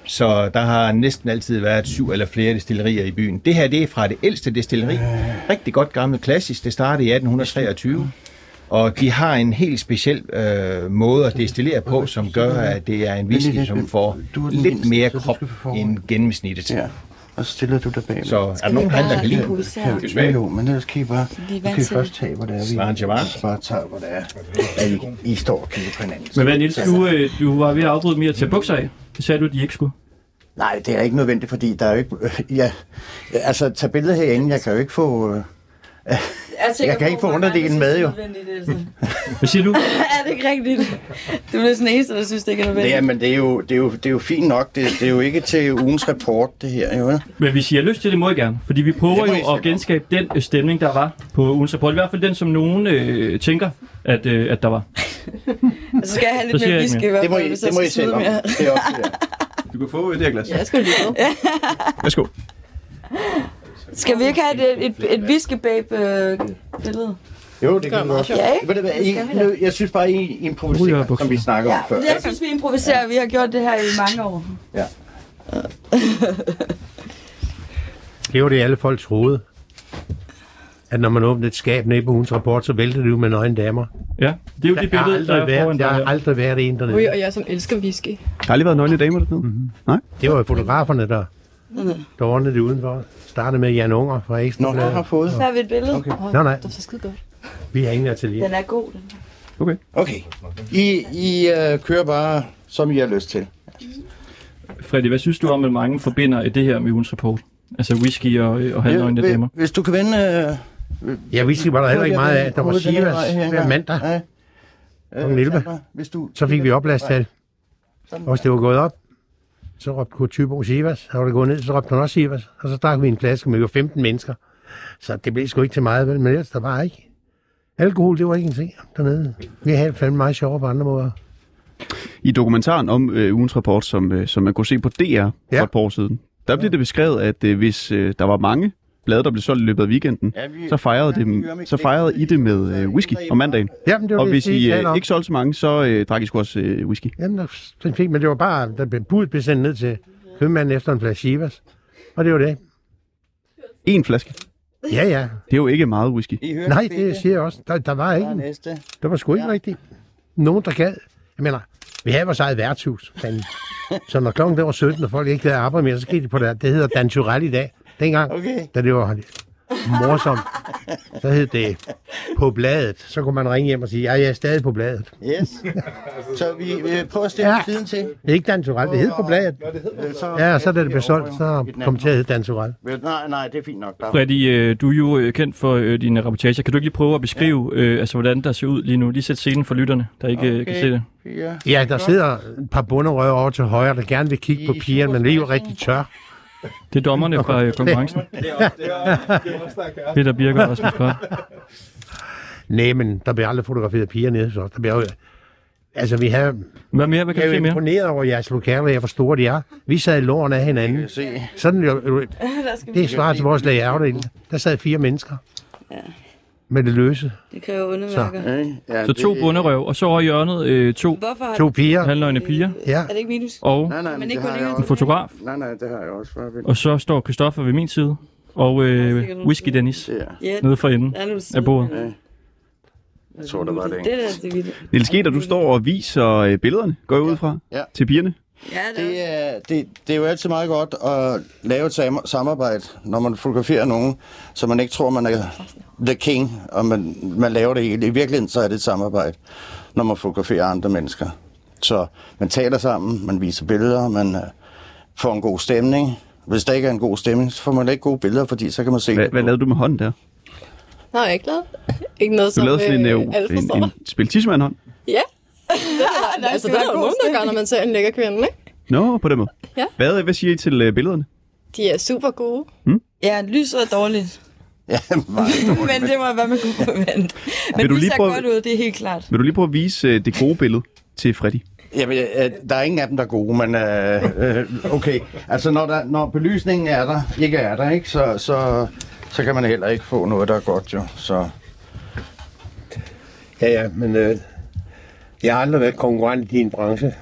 Så der har næsten altid været syv eller flere destillerier i byen. Det her det er fra det ældste destilleri. Rigtig godt gammelt klassisk. Det startede i 1823. Og de har en helt speciel øh, måde at destillere på, som gør, at det er en whisky, som får lidt mere krop end gennemsnittet. Og så stiller du dig bag. Så er der nogen herinde, der kan lide Lige det? Ja, jo, men ellers kan I bare... Er vant kan I først tage, hvor det er, vi bare tager, hvor det er, at I, I står og kigger på hinanden. Men hvad, Niels, du, øh, du var ved at afbryde mig at tage bukser af. Det sagde du, at de ikke skulle. Nej, det er ikke nødvendigt, fordi der er jo ikke... Ja, altså, tage billeder herinde, jeg kan jo ikke få... Øh, Jeg, Jeg kan ikke få underdelen der med, jo. det er altså. Hvad siger du? er det ikke rigtigt? Du er den eneste, der synes, det ikke er nødvendigt. det er, men det er, jo, det, er jo, det er jo fint nok. Det, det er jo ikke til ugens rapport, det her, jo. Men hvis I har lyst til det, må I gerne. Fordi vi prøver Det jo at genskabe den øh, stemning, der var på ugens rapport. I hvert fald den, som nogen øh, tænker, at, øh, at der var. Så skal jeg have lidt mere jeg whisky i hvert Det må fald, I, hvis det jeg må I skal selv smide om. mere. Det er op til jer. Du kan få det her glas. Jeg er sgu lige med. Værsgo. Skal vi ikke have et, et, et babe øh, billede? Jo, det Det kan er godt. sjovt. Ja, ikke? Hvad, I, nu, jeg synes bare, I improviserer, som vi snakker Ja, om før. jeg synes, vi improviserer. Vi har gjort det her i mange år. Det var det, alle folk troede. At når man åbnede et skab nede på ugens rapport, så væltede det jo med nøgne damer. Ja, det er jo det billede, der aldrig er været, jeg har aldrig været en dernede. Ui, og jeg som elsker whisky. Der har aldrig været nøgne damer dernede? Mm-hmm. Nej? Det var jo fotograferne, der, der ordnede det udenfor. Startede med Jan Unger fra Ekstra Nå, jeg har fået. Så har vi et billede. Okay. Nej, nej, Det var så skide godt. vi har ingen atelier. Den er god, den her. Okay. I, I uh, kører bare, som I har lyst til. Freddy, hvad synes du om, at mange forbinder det her med ugens rapport? Altså whisky og, og halvnøgne Ja, damer. Hvis du kan vende... Uh, Ja, vi var der heller ikke meget af. Der var Sivas hver mandag. Ja. Klokken 11. Sandra, hvis du... Så fik vi oplasttal. Sådan. Og hvis det var gået op, så råbte Kurt Thybo Sivas. Så var det gået ned, så råbte han også Sivas. Og så drak vi en flaske med jo 15 mennesker. Så det blev sgu ikke til meget, vel? Men ellers, der var ikke. Alkohol, det var ikke en ting dernede. Vi havde fandme meget sjovere på andre måder. I dokumentaren om øh, ugens rapport, som, øh, som man kunne se på DR. Ja. for et par år siden, der blev det beskrevet, at øh, hvis øh, der var mange blade, der blev solgt i løbet af weekenden, Ja, vi- så fejrede, ja, det, så fejrede I det med øh, whisky om mandagen. Jamen, det var Og det, hvis jeg I øh, ikke solgte så mange, så øh, drak I sgu også øh, whisky. Jamen, der, den fik, men det var bare, der blev budet blev sendt ned til købmanden efter en flaske Sivas. Og det var det. En flaske. Ja, ja. Det er jo ikke meget whisky. I hører Nej, det siger jeg også. Der, der var ikke. næste. Der var sgu ikke Ja. rigtigt nogen, der gad. Jeg mener, vi havde vores eget værtshus. fanden. Så når klokken der var 17, og folk ikke havde arbejde mere, så gik de på det. Det hedder Dan Tyrell i dag. Dengang, Okay. da det var morsomt, så hed det på bladet. Så kunne man ringe hjem og sige, ja, jeg er stadig på bladet. Yes. Så vi, vi prøver at stille Ja. ja. siden til. Det er ikke Dan Tyrell, det hed på bladet. Så, Ja, og så da det blev solgt, så kom til at hedde Dan Tyrell. Nej, nej, det er fint nok. Der. Freddy, øh, du er jo øh, kendt for øh, dine rapportager. Kan du ikke lige prøve at beskrive, øh, altså, hvordan der ser ud lige nu? Lige sæt scenen for lytterne, der ikke okay. kan se det. Ja, der sidder et par bunderøve over til højre, der gerne vil kigge på pigerne, men det er jo rigtig tør. Det er dommerne fra øh, konkurrencen. Peter Birker og Rasmus Krab. Nej, men der bliver aldrig fotograferet piger nede, så der bliver jo... Altså, vi har... Hvad mere? Hvad kan Jeg du er se jo mere? imponeret over jeres lokaler, hvor store de er. Vi sad i lårene af hinanden. Se. Sådan jo, Der vi... det svarer til vores layout. Der sad fire mennesker. Ja. Med det løse. Det kræver underværker. Ja, ja, Så to det- bunderøv, og så over i hjørnet øh, to To piger. halvnøgne piger, Ja. Er det ikke minus? og Nej, nej, Men ikke det en fotograf. Nej, nej, det har jeg også. Og så står Christoffer ved min side, og øh, Whisky Dennis Det er. Ja, nede for enden er af bordet. Ja. Jeg tror, der var det. Det der, det er vildt. Niels Geter, du står og viser øh, billederne, går jeg ud fra, Ja. til pigerne. Ja, det Det er det, det er jo altid meget godt at lave et sam- samarbejde, når man fotograferer nogen, så man ikke tror, man er the king, og man, man laver det hele. I virkeligheden så er det et samarbejde, når man fotograferer andre mennesker. Så man taler sammen, man viser billeder, man uh, får en god stemning. Hvis der ikke er en god stemning, så får man ikke gode billeder, fordi så kan man se Hvad, hvad lavede du med hånden der? Nej, jeg er ikke lavet. Ikke noget, Du som lavede sådan en, øh, øh, en, forstår. en spiltismand-hånd? Ja. Det er, der, altså, det er der jo nogen, der gør, når man ser en lækker kvinde, ikke? Nå, på den måde. Ja. Hvad, hvad siger I til øh, billederne? De er super gode. Ja, lyset er dårligt. Ja, meget Men det må være, man kunne forvente. Men Vil du lige ser prøve- godt ud, det er helt klart. Vil du lige prøve at vise øh, det gode billede til Freddy? Jamen, øh, der er ingen af dem, der er gode, men øh, øh, okay. Altså, når, der, når belysningen er der, ikke er der, ikke, så, så, så kan man heller ikke få noget, der er godt, jo. Så Ja, ja, men øh, jeg har aldrig været konkurrent i din branche.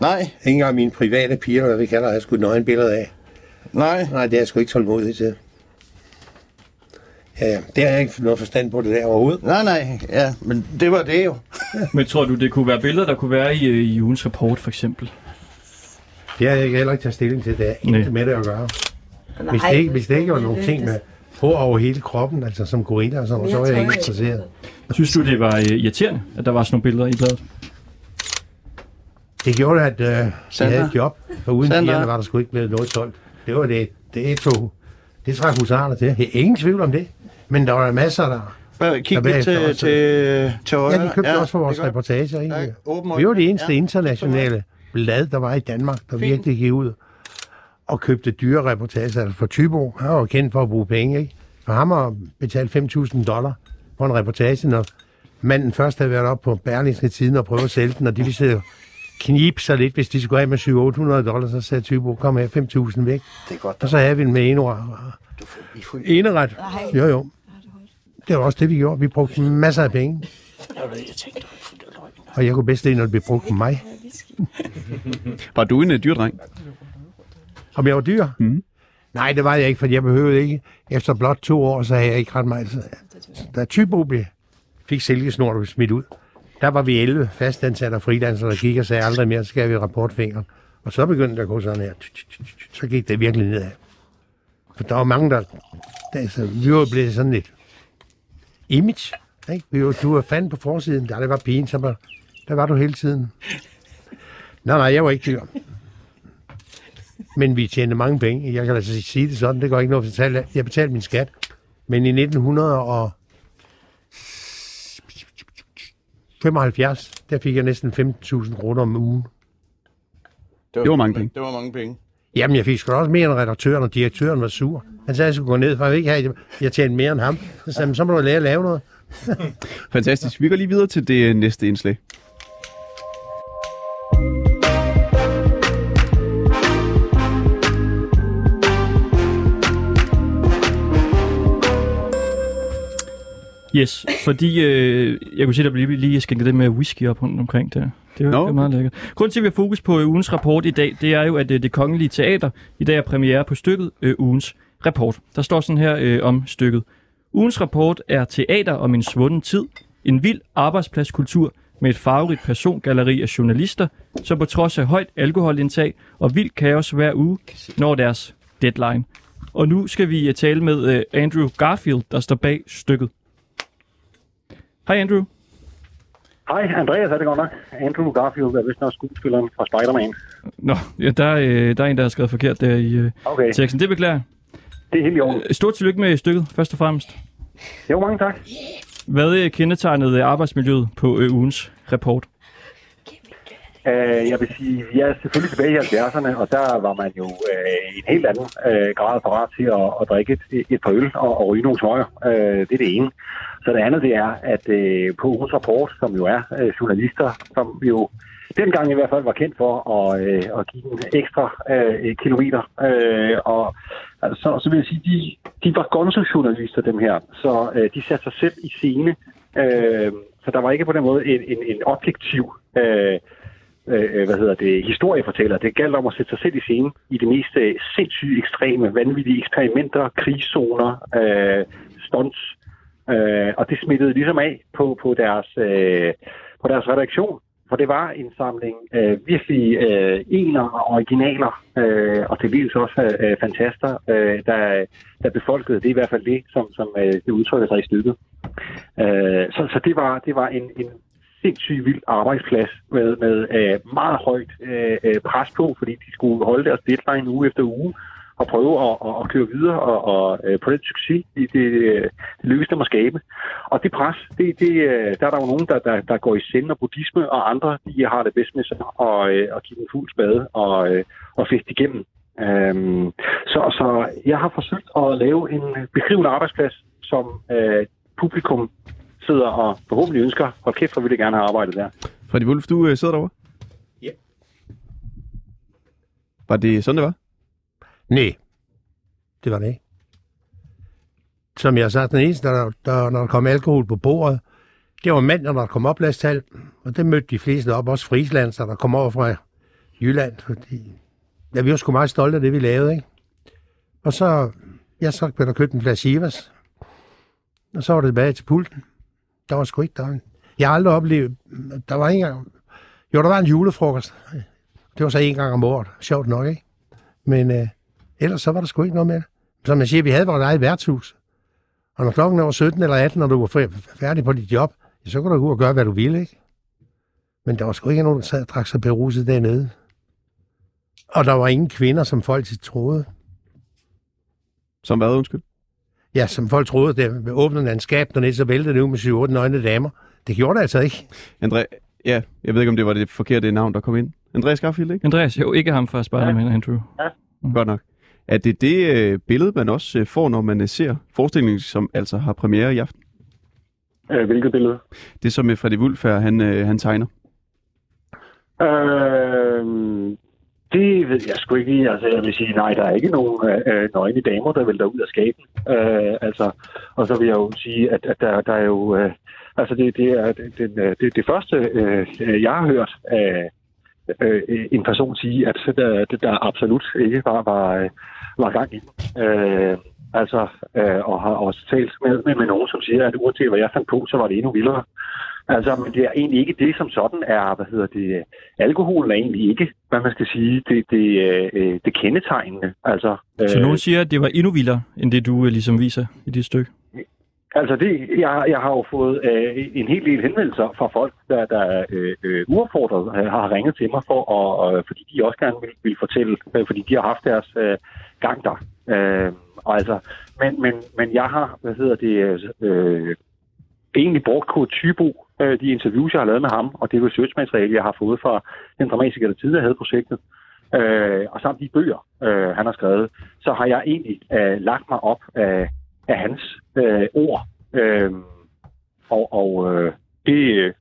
nej, Ikke engang mine private piger, hvad vi kalder, har jeg sgu nøgen billeder af. nej. Nej, det er jeg sgu ikke tålmodig til. Ja, ja, det har jeg ikke noget forstand på det der overhovedet. Nej, nej, ja, men det var det jo. Men tror du, det kunne være billeder, der kunne være i, øh, i ugens rapport, for eksempel? Det har jeg ikke heller ikke taget stilling til, det er ikke med det at gøre. Hvis det ikke, hvis det ikke var nogle ting med hår over hele kroppen, altså som gorilla og sådan noget, så var jeg ikke interesseret. Synes du, det var øh, irriterende, at der var sådan nogle billeder i bladet? Det gjorde, at øh, jeg havde et job, for uden pigerne var der sgu ikke blevet noget solgt. Det var det, det tog. Det trak husarerne til. Jeg ingen tvivl om det. Men der var masser, der... Bare kig Der lidt til, også. til, til højre. Ja, de købte ja, også for vores er reportager. Ikke? Tak. Åben Vi var det eneste Ja. internationale blad, der var i Danmark, der virkelig gik ud og købte dyre reportager. For Tybo, han var jo kendt for at bruge penge, ikke? For ham har betalt 5.000 dollar for en reportage, når manden først havde været op på Berlingske Tiden og prøvet at sælge den, og de ville knibe sig lidt, hvis de skulle have med 700-800 dollars, så sagde Tybo, kom her, 5.000 væk. Det er godt. Og så havde vi den med ene ord. I får- Eneret. Jo, jo. Det var også det, vi gjorde. Vi brugte masser af penge. Og jeg kunne bedst lide, når det blev brugt på mig. Var du en uh, dyrdreng? Om jeg var dyr? Mm. Nej, det var jeg ikke, for jeg behøvede ikke. Efter blot to år, så havde jeg ikke ret meget. Da Tybo fik silkesnor, der blev smidt ud, der var vi 11 fastansatte og frilansere, der gik og sagde aldrig mere, så skal vi rapportfingeren. Og så begyndte det at gå sådan her. Så gik det virkelig nedad. For der var mange, der... der altså, vi var blevet sådan lidt image. Ikke? Vi var, du var fanden på forsiden. Der det var pigen, så var, der var du hele tiden. Nej, nej, jeg var ikke dyr. Men vi tjente mange penge. Jeg kan altså sige det sådan. Det går ikke noget, at betale. Jeg betalte min skat. Men i 1975, der fik jeg næsten 15.000 kroner om ugen. Det var mange penge. Det var mange penge. Jamen, jeg fik sgu også mere end redaktøren, og direktøren var sur. Han sagde, at jeg skulle gå ned, for jeg vil ikke have, jeg tjente mere end ham. Så sagde han, så må du lære at lave noget. Fantastisk. Vi går lige videre til det næste indslag. Yes, fordi øh, jeg kunne se, der blev lige skænket det med whisky op rundt omkring der. Det Nå, no. det meget lækkert. Grunden til, at vi har fokus på øh, ugens rapport i dag, det er jo, at øh, det kongelige teater i dag er premiere på stykket øh, ugens rapport. Der står sådan her øh, om stykket. Ugens rapport er teater om en svunden tid, en vild arbejdspladskultur med et farverigt persongalleri af journalister, som på trods af højt alkoholindtag og vild kaos hver uge når deres deadline. Og nu skal vi øh, tale med øh, Andrew Garfield, der står bag stykket. Hej Andrew. Hej, Andreas er det godt nok. Andrew Garfield er vist nok skuespilleren fra Spider-Man. Nå, ja, der, øh, der er en, der har skrevet forkert der i øh, Okay. teksten. Det beklager. Det er helt i orden. Øh, Stort tillykke med stykket, først og fremmest. Jo, mange tak. Hvad kendetegnede arbejdsmiljøet på ugens rapport? Øh, jeg vil sige, vi er selvfølgelig tilbage i 70'erne, og der var man jo øh, i en helt anden øh, grad parat til at, at drikke et, et par øl og, og ryge nogle smøger. Øh, det er det ene. Så det andet, det er, at øh, på ugens rapport, som jo er øh, journalister, som jo dengang i hvert fald var kendt for at, øh, at give en ekstra øh, kilometer. Øh, og altså, så vil jeg sige, de, de var gonzo-journalister, dem her. Så øh, de satte sig selv i scene. Øh, så der var ikke på den måde en, en, en objektiv Øh, Øh, øh, hvad hedder det, historiefortæller. Det galt om at sætte sig selv i scene i de mest øh, sindssyge, ekstreme, vanvittige eksperimenter, krigszoner, øh, stunts. Øh, og det smittede ligesom af på, på, deres, øh, på deres redaktion. For det var en samling øh, virkelig øh, ener og originaler, øh, og til dels også øh, fantaster, øh, der, der befolkede. Det i hvert fald det, som, som øh, det udtrykker sig i stykket. Øh, så, så det var, det var en, en sindssygt vild arbejdsplads med, med øh, meget højt øh, øh, pres på, fordi de skulle holde deres deadline uge efter uge og prøve at, at, at køre videre og, og øh, på den succes, det, det, det lykkedes dem at skabe. Og det pres, det, det, øh, der er der jo nogen, der, der, der går i sind og buddhisme, og andre, de har det bedst med sig og, og give den fuld spade og, og fiske igennem. Øhm, så, så jeg har forsøgt at lave en beskrivende arbejdsplads, som øh, publikum sidder og forhåbentlig ønsker, hold kæft, hvor ville jeg gerne have arbejdet der. Freddy Wolf, du øh, sidder derovre? Ja. Var det sådan, det var? Nej, det var det ikke. Som jeg har sagt, den eneste, der, der, når der kom alkohol på bordet, det var mænd, når der kom opladstall, og det mødte de fleste op, også frislander, der kom over fra Jylland, fordi ja, vi var sgu meget stolte af det, vi lavede, ikke? Og så, ja, så blev der købt en flaske Chivas, og så var det tilbage til pulten. Der var sgu ikke der. Jeg har aldrig oplevet, der var ikke engang, jo, der var en julefrokost. Det var så en gang om året, sjovt nok, ikke? Men øh, ellers så var der sgu ikke noget med det. Som jeg siger, vi havde vores eget værtshus. Og når klokken var 17 eller 18, når du var færdig på dit job, så kunne du gå ud og gøre, hvad du ville, ikke? Men der var sgu ikke nogen, der sad og drak sig beruset dernede. Og der var ingen kvinder, som folk troede. Som hvad, undskyld? Ja, som folk troede, det åbnede af en skab dernede, så væltede det ud med 7-8 nøgne damer. Det gjorde det altså ikke. André, ja, jeg ved ikke, om det var det forkerte navn, der kom ind. Andreas Garfield, ikke? Andreas, jo ikke ham fra Spider-Man, ja. Andrew. Ja. Godt nok. Er det det øh, billede, man også øh, får, når man øh, ser forestillingen, som altså har premiere i aften? Øh, hvilket billede? Det som øh, Freddy Wulf her, han, øh, han tegner. Øh, det ved jeg sgu ikke. Altså, jeg vil sige, nej, der er ikke nogen øh, nøgne damer, der vil derud af skaben. Øh, altså, og så vil jeg jo sige, at, at der, der er jo... Øh, altså, det, det er det, det, øh, det, det første, øh, jeg har hørt af øh, en person sige, at der, det der absolut ikke var, var, øh, var gang i. Øh, altså, øh, og har også talt med, med, med nogen, som siger, at uanset hvad jeg fandt på, så var det endnu vildere. Altså, men det er egentlig ikke det, som sådan er, hvad hedder det, alkohol er egentlig ikke, hvad man skal sige, det, det, øh, det kendetegnende. Altså, Så nogen siger, at det var endnu vildere, end det du øh, ligesom viser i dit stykke? Altså, det, jeg, jeg har jo fået øh, en hel del henvendelser fra folk, der, der øh, øh, uaffordret øh, har ringet til mig, for, og, øh, fordi de også gerne vil, vil fortælle, øh, fordi de har haft deres øh, gang der. Øh, og altså, men, men, men jeg har, hvad hedder det, øh, egentlig brugt Kurt Tybo, øh, de interviews, jeg har lavet med ham, og det researchmateriale, jeg har fået fra den dramatiker, der tidligere havde projektet, øh, og samt de bøger, øh, han har skrevet, så har jeg egentlig øh, lagt mig op af, af hans øh, ord. Øh, og og øh, det,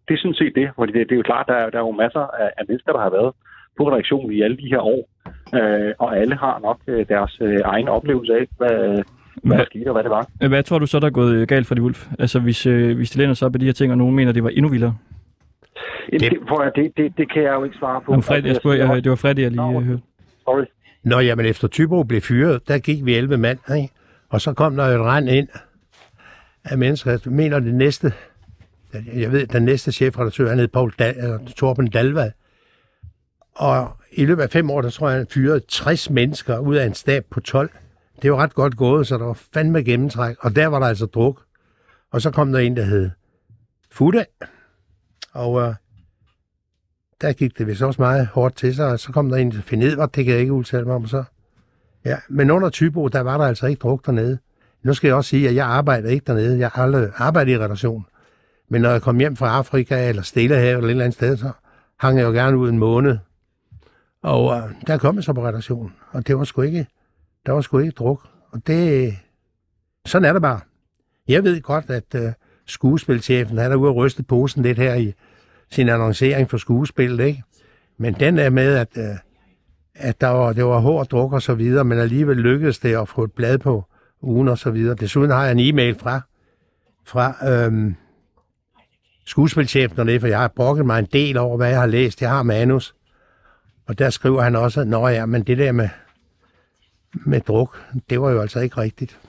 det er sådan set det, fordi det, det er jo klart, der, er- der er jo masser af, af mennesker, der har været på redaktionen i alle de her år, øh, og alle har nok øh, deres øh, egen oplevelse af, hvad, hvad skete og hvad det var. Hvad tror du så, der er gået øh, galt for de Wulf? Altså, hvis, øh, hvis de læner sig op af de her ting, og nogen mener, det var endnu vildere. Det, det, det, det, det kan jeg jo ikke svare på. Om Fred, jeg spurgte, Altså, jeg, det var Freddy, jeg lige øh, hørte. Sorry. Nå, jamen efter Tybo blev fyret, der gik vi 11 mand, ikke? og så kom der et rand ind af mennesker. Jeg mener det næste, jeg ved, den næste chefredaktør, han hed Paul Dal, øh, Torben Dalvad. Og i løbet af fem år, der tror jeg, han fyrede 60 mennesker ud af en stab på 12. Det var ret godt gået, så der var fandme gennemtræk. Og der var der altså druk. Og så kom der en, der hed Fuda. Og øh, der gik det vist også meget hårdt til sig, og så kom der en til Finedver, det kan jeg ikke udtale mig om så. Ja, men under Tybo, der var der altså ikke druk dernede. Nu skal jeg også sige, at jeg arbejder ikke dernede. Jeg har aldrig arbejdet i redaktion. Men når jeg kom hjem fra Afrika eller Stillehavet eller et eller andet sted, så hang jeg jo gerne ud en måned. Og øh, der kom jeg så på redaktionen, og det var sgu ikke, der var sgu ikke druk. Og det, sådan er det bare. Jeg ved godt, at øh, skuespilchefen, han er ude og ryste posen lidt her i sin annoncering for skuespillet, ikke? Men den er med, at, øh, at der var, det var hård druk og så videre, men alligevel lykkedes det at få et blad på ugen og så videre. Desuden har jeg en e-mail fra, fra øhm, skuespilchefen dernede, for jeg har brokket mig en del over, hvad jeg har læst. Jeg har manus. Og der skriver han også, at ja, men det der med, med druk, det var jo altså ikke rigtigt.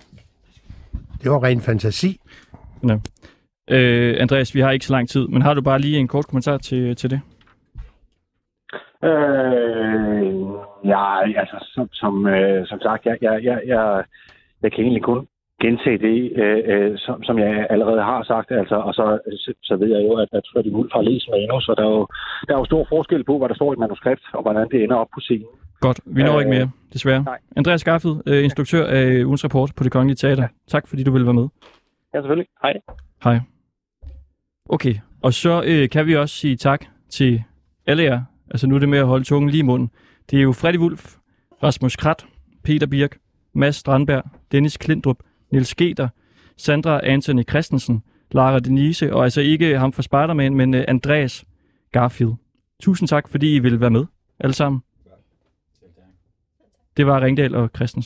Det var ren fantasi. Ja. Øh, Andreas, vi har ikke så lang tid, men har du bare lige en kort kommentar til, til det? Øh, ja, altså, som, som, øh, som sagt, jeg, jeg, jeg, jeg, jeg kan egentlig kun gentage det, øh, øh, som, som jeg allerede har sagt, altså, og så, så, ved jeg jo, at, at Freddy Wolf har læst manus, så der er, jo, der er jo stor forskel på, hvad der står i et manuskript, og hvordan det ender op på scenen. Godt, vi når Øh, ikke mere, desværre. nej. Andreas Garfield, øh, instruktør af ugens rapport på Det Kongelige Teater. Tak fordi du ville være med. Ja, selvfølgelig. Hej. Hej. Okay, og så øh, kan vi også sige tak til alle jer. Altså nu er det med at holde tungen lige i munden. Det er jo Freddy Wulf, Rasmus Krat, Peter Birk, Mads Strandberg, Dennis Klindrup, Niels Sketer, Sandra Anthony Christensen, Lara Denise, og altså ikke ham fra Spider-Man, men øh, Andreas Garfield. Tusind tak, fordi I ville være med, alle sammen. Det var Ringdal og Christensen.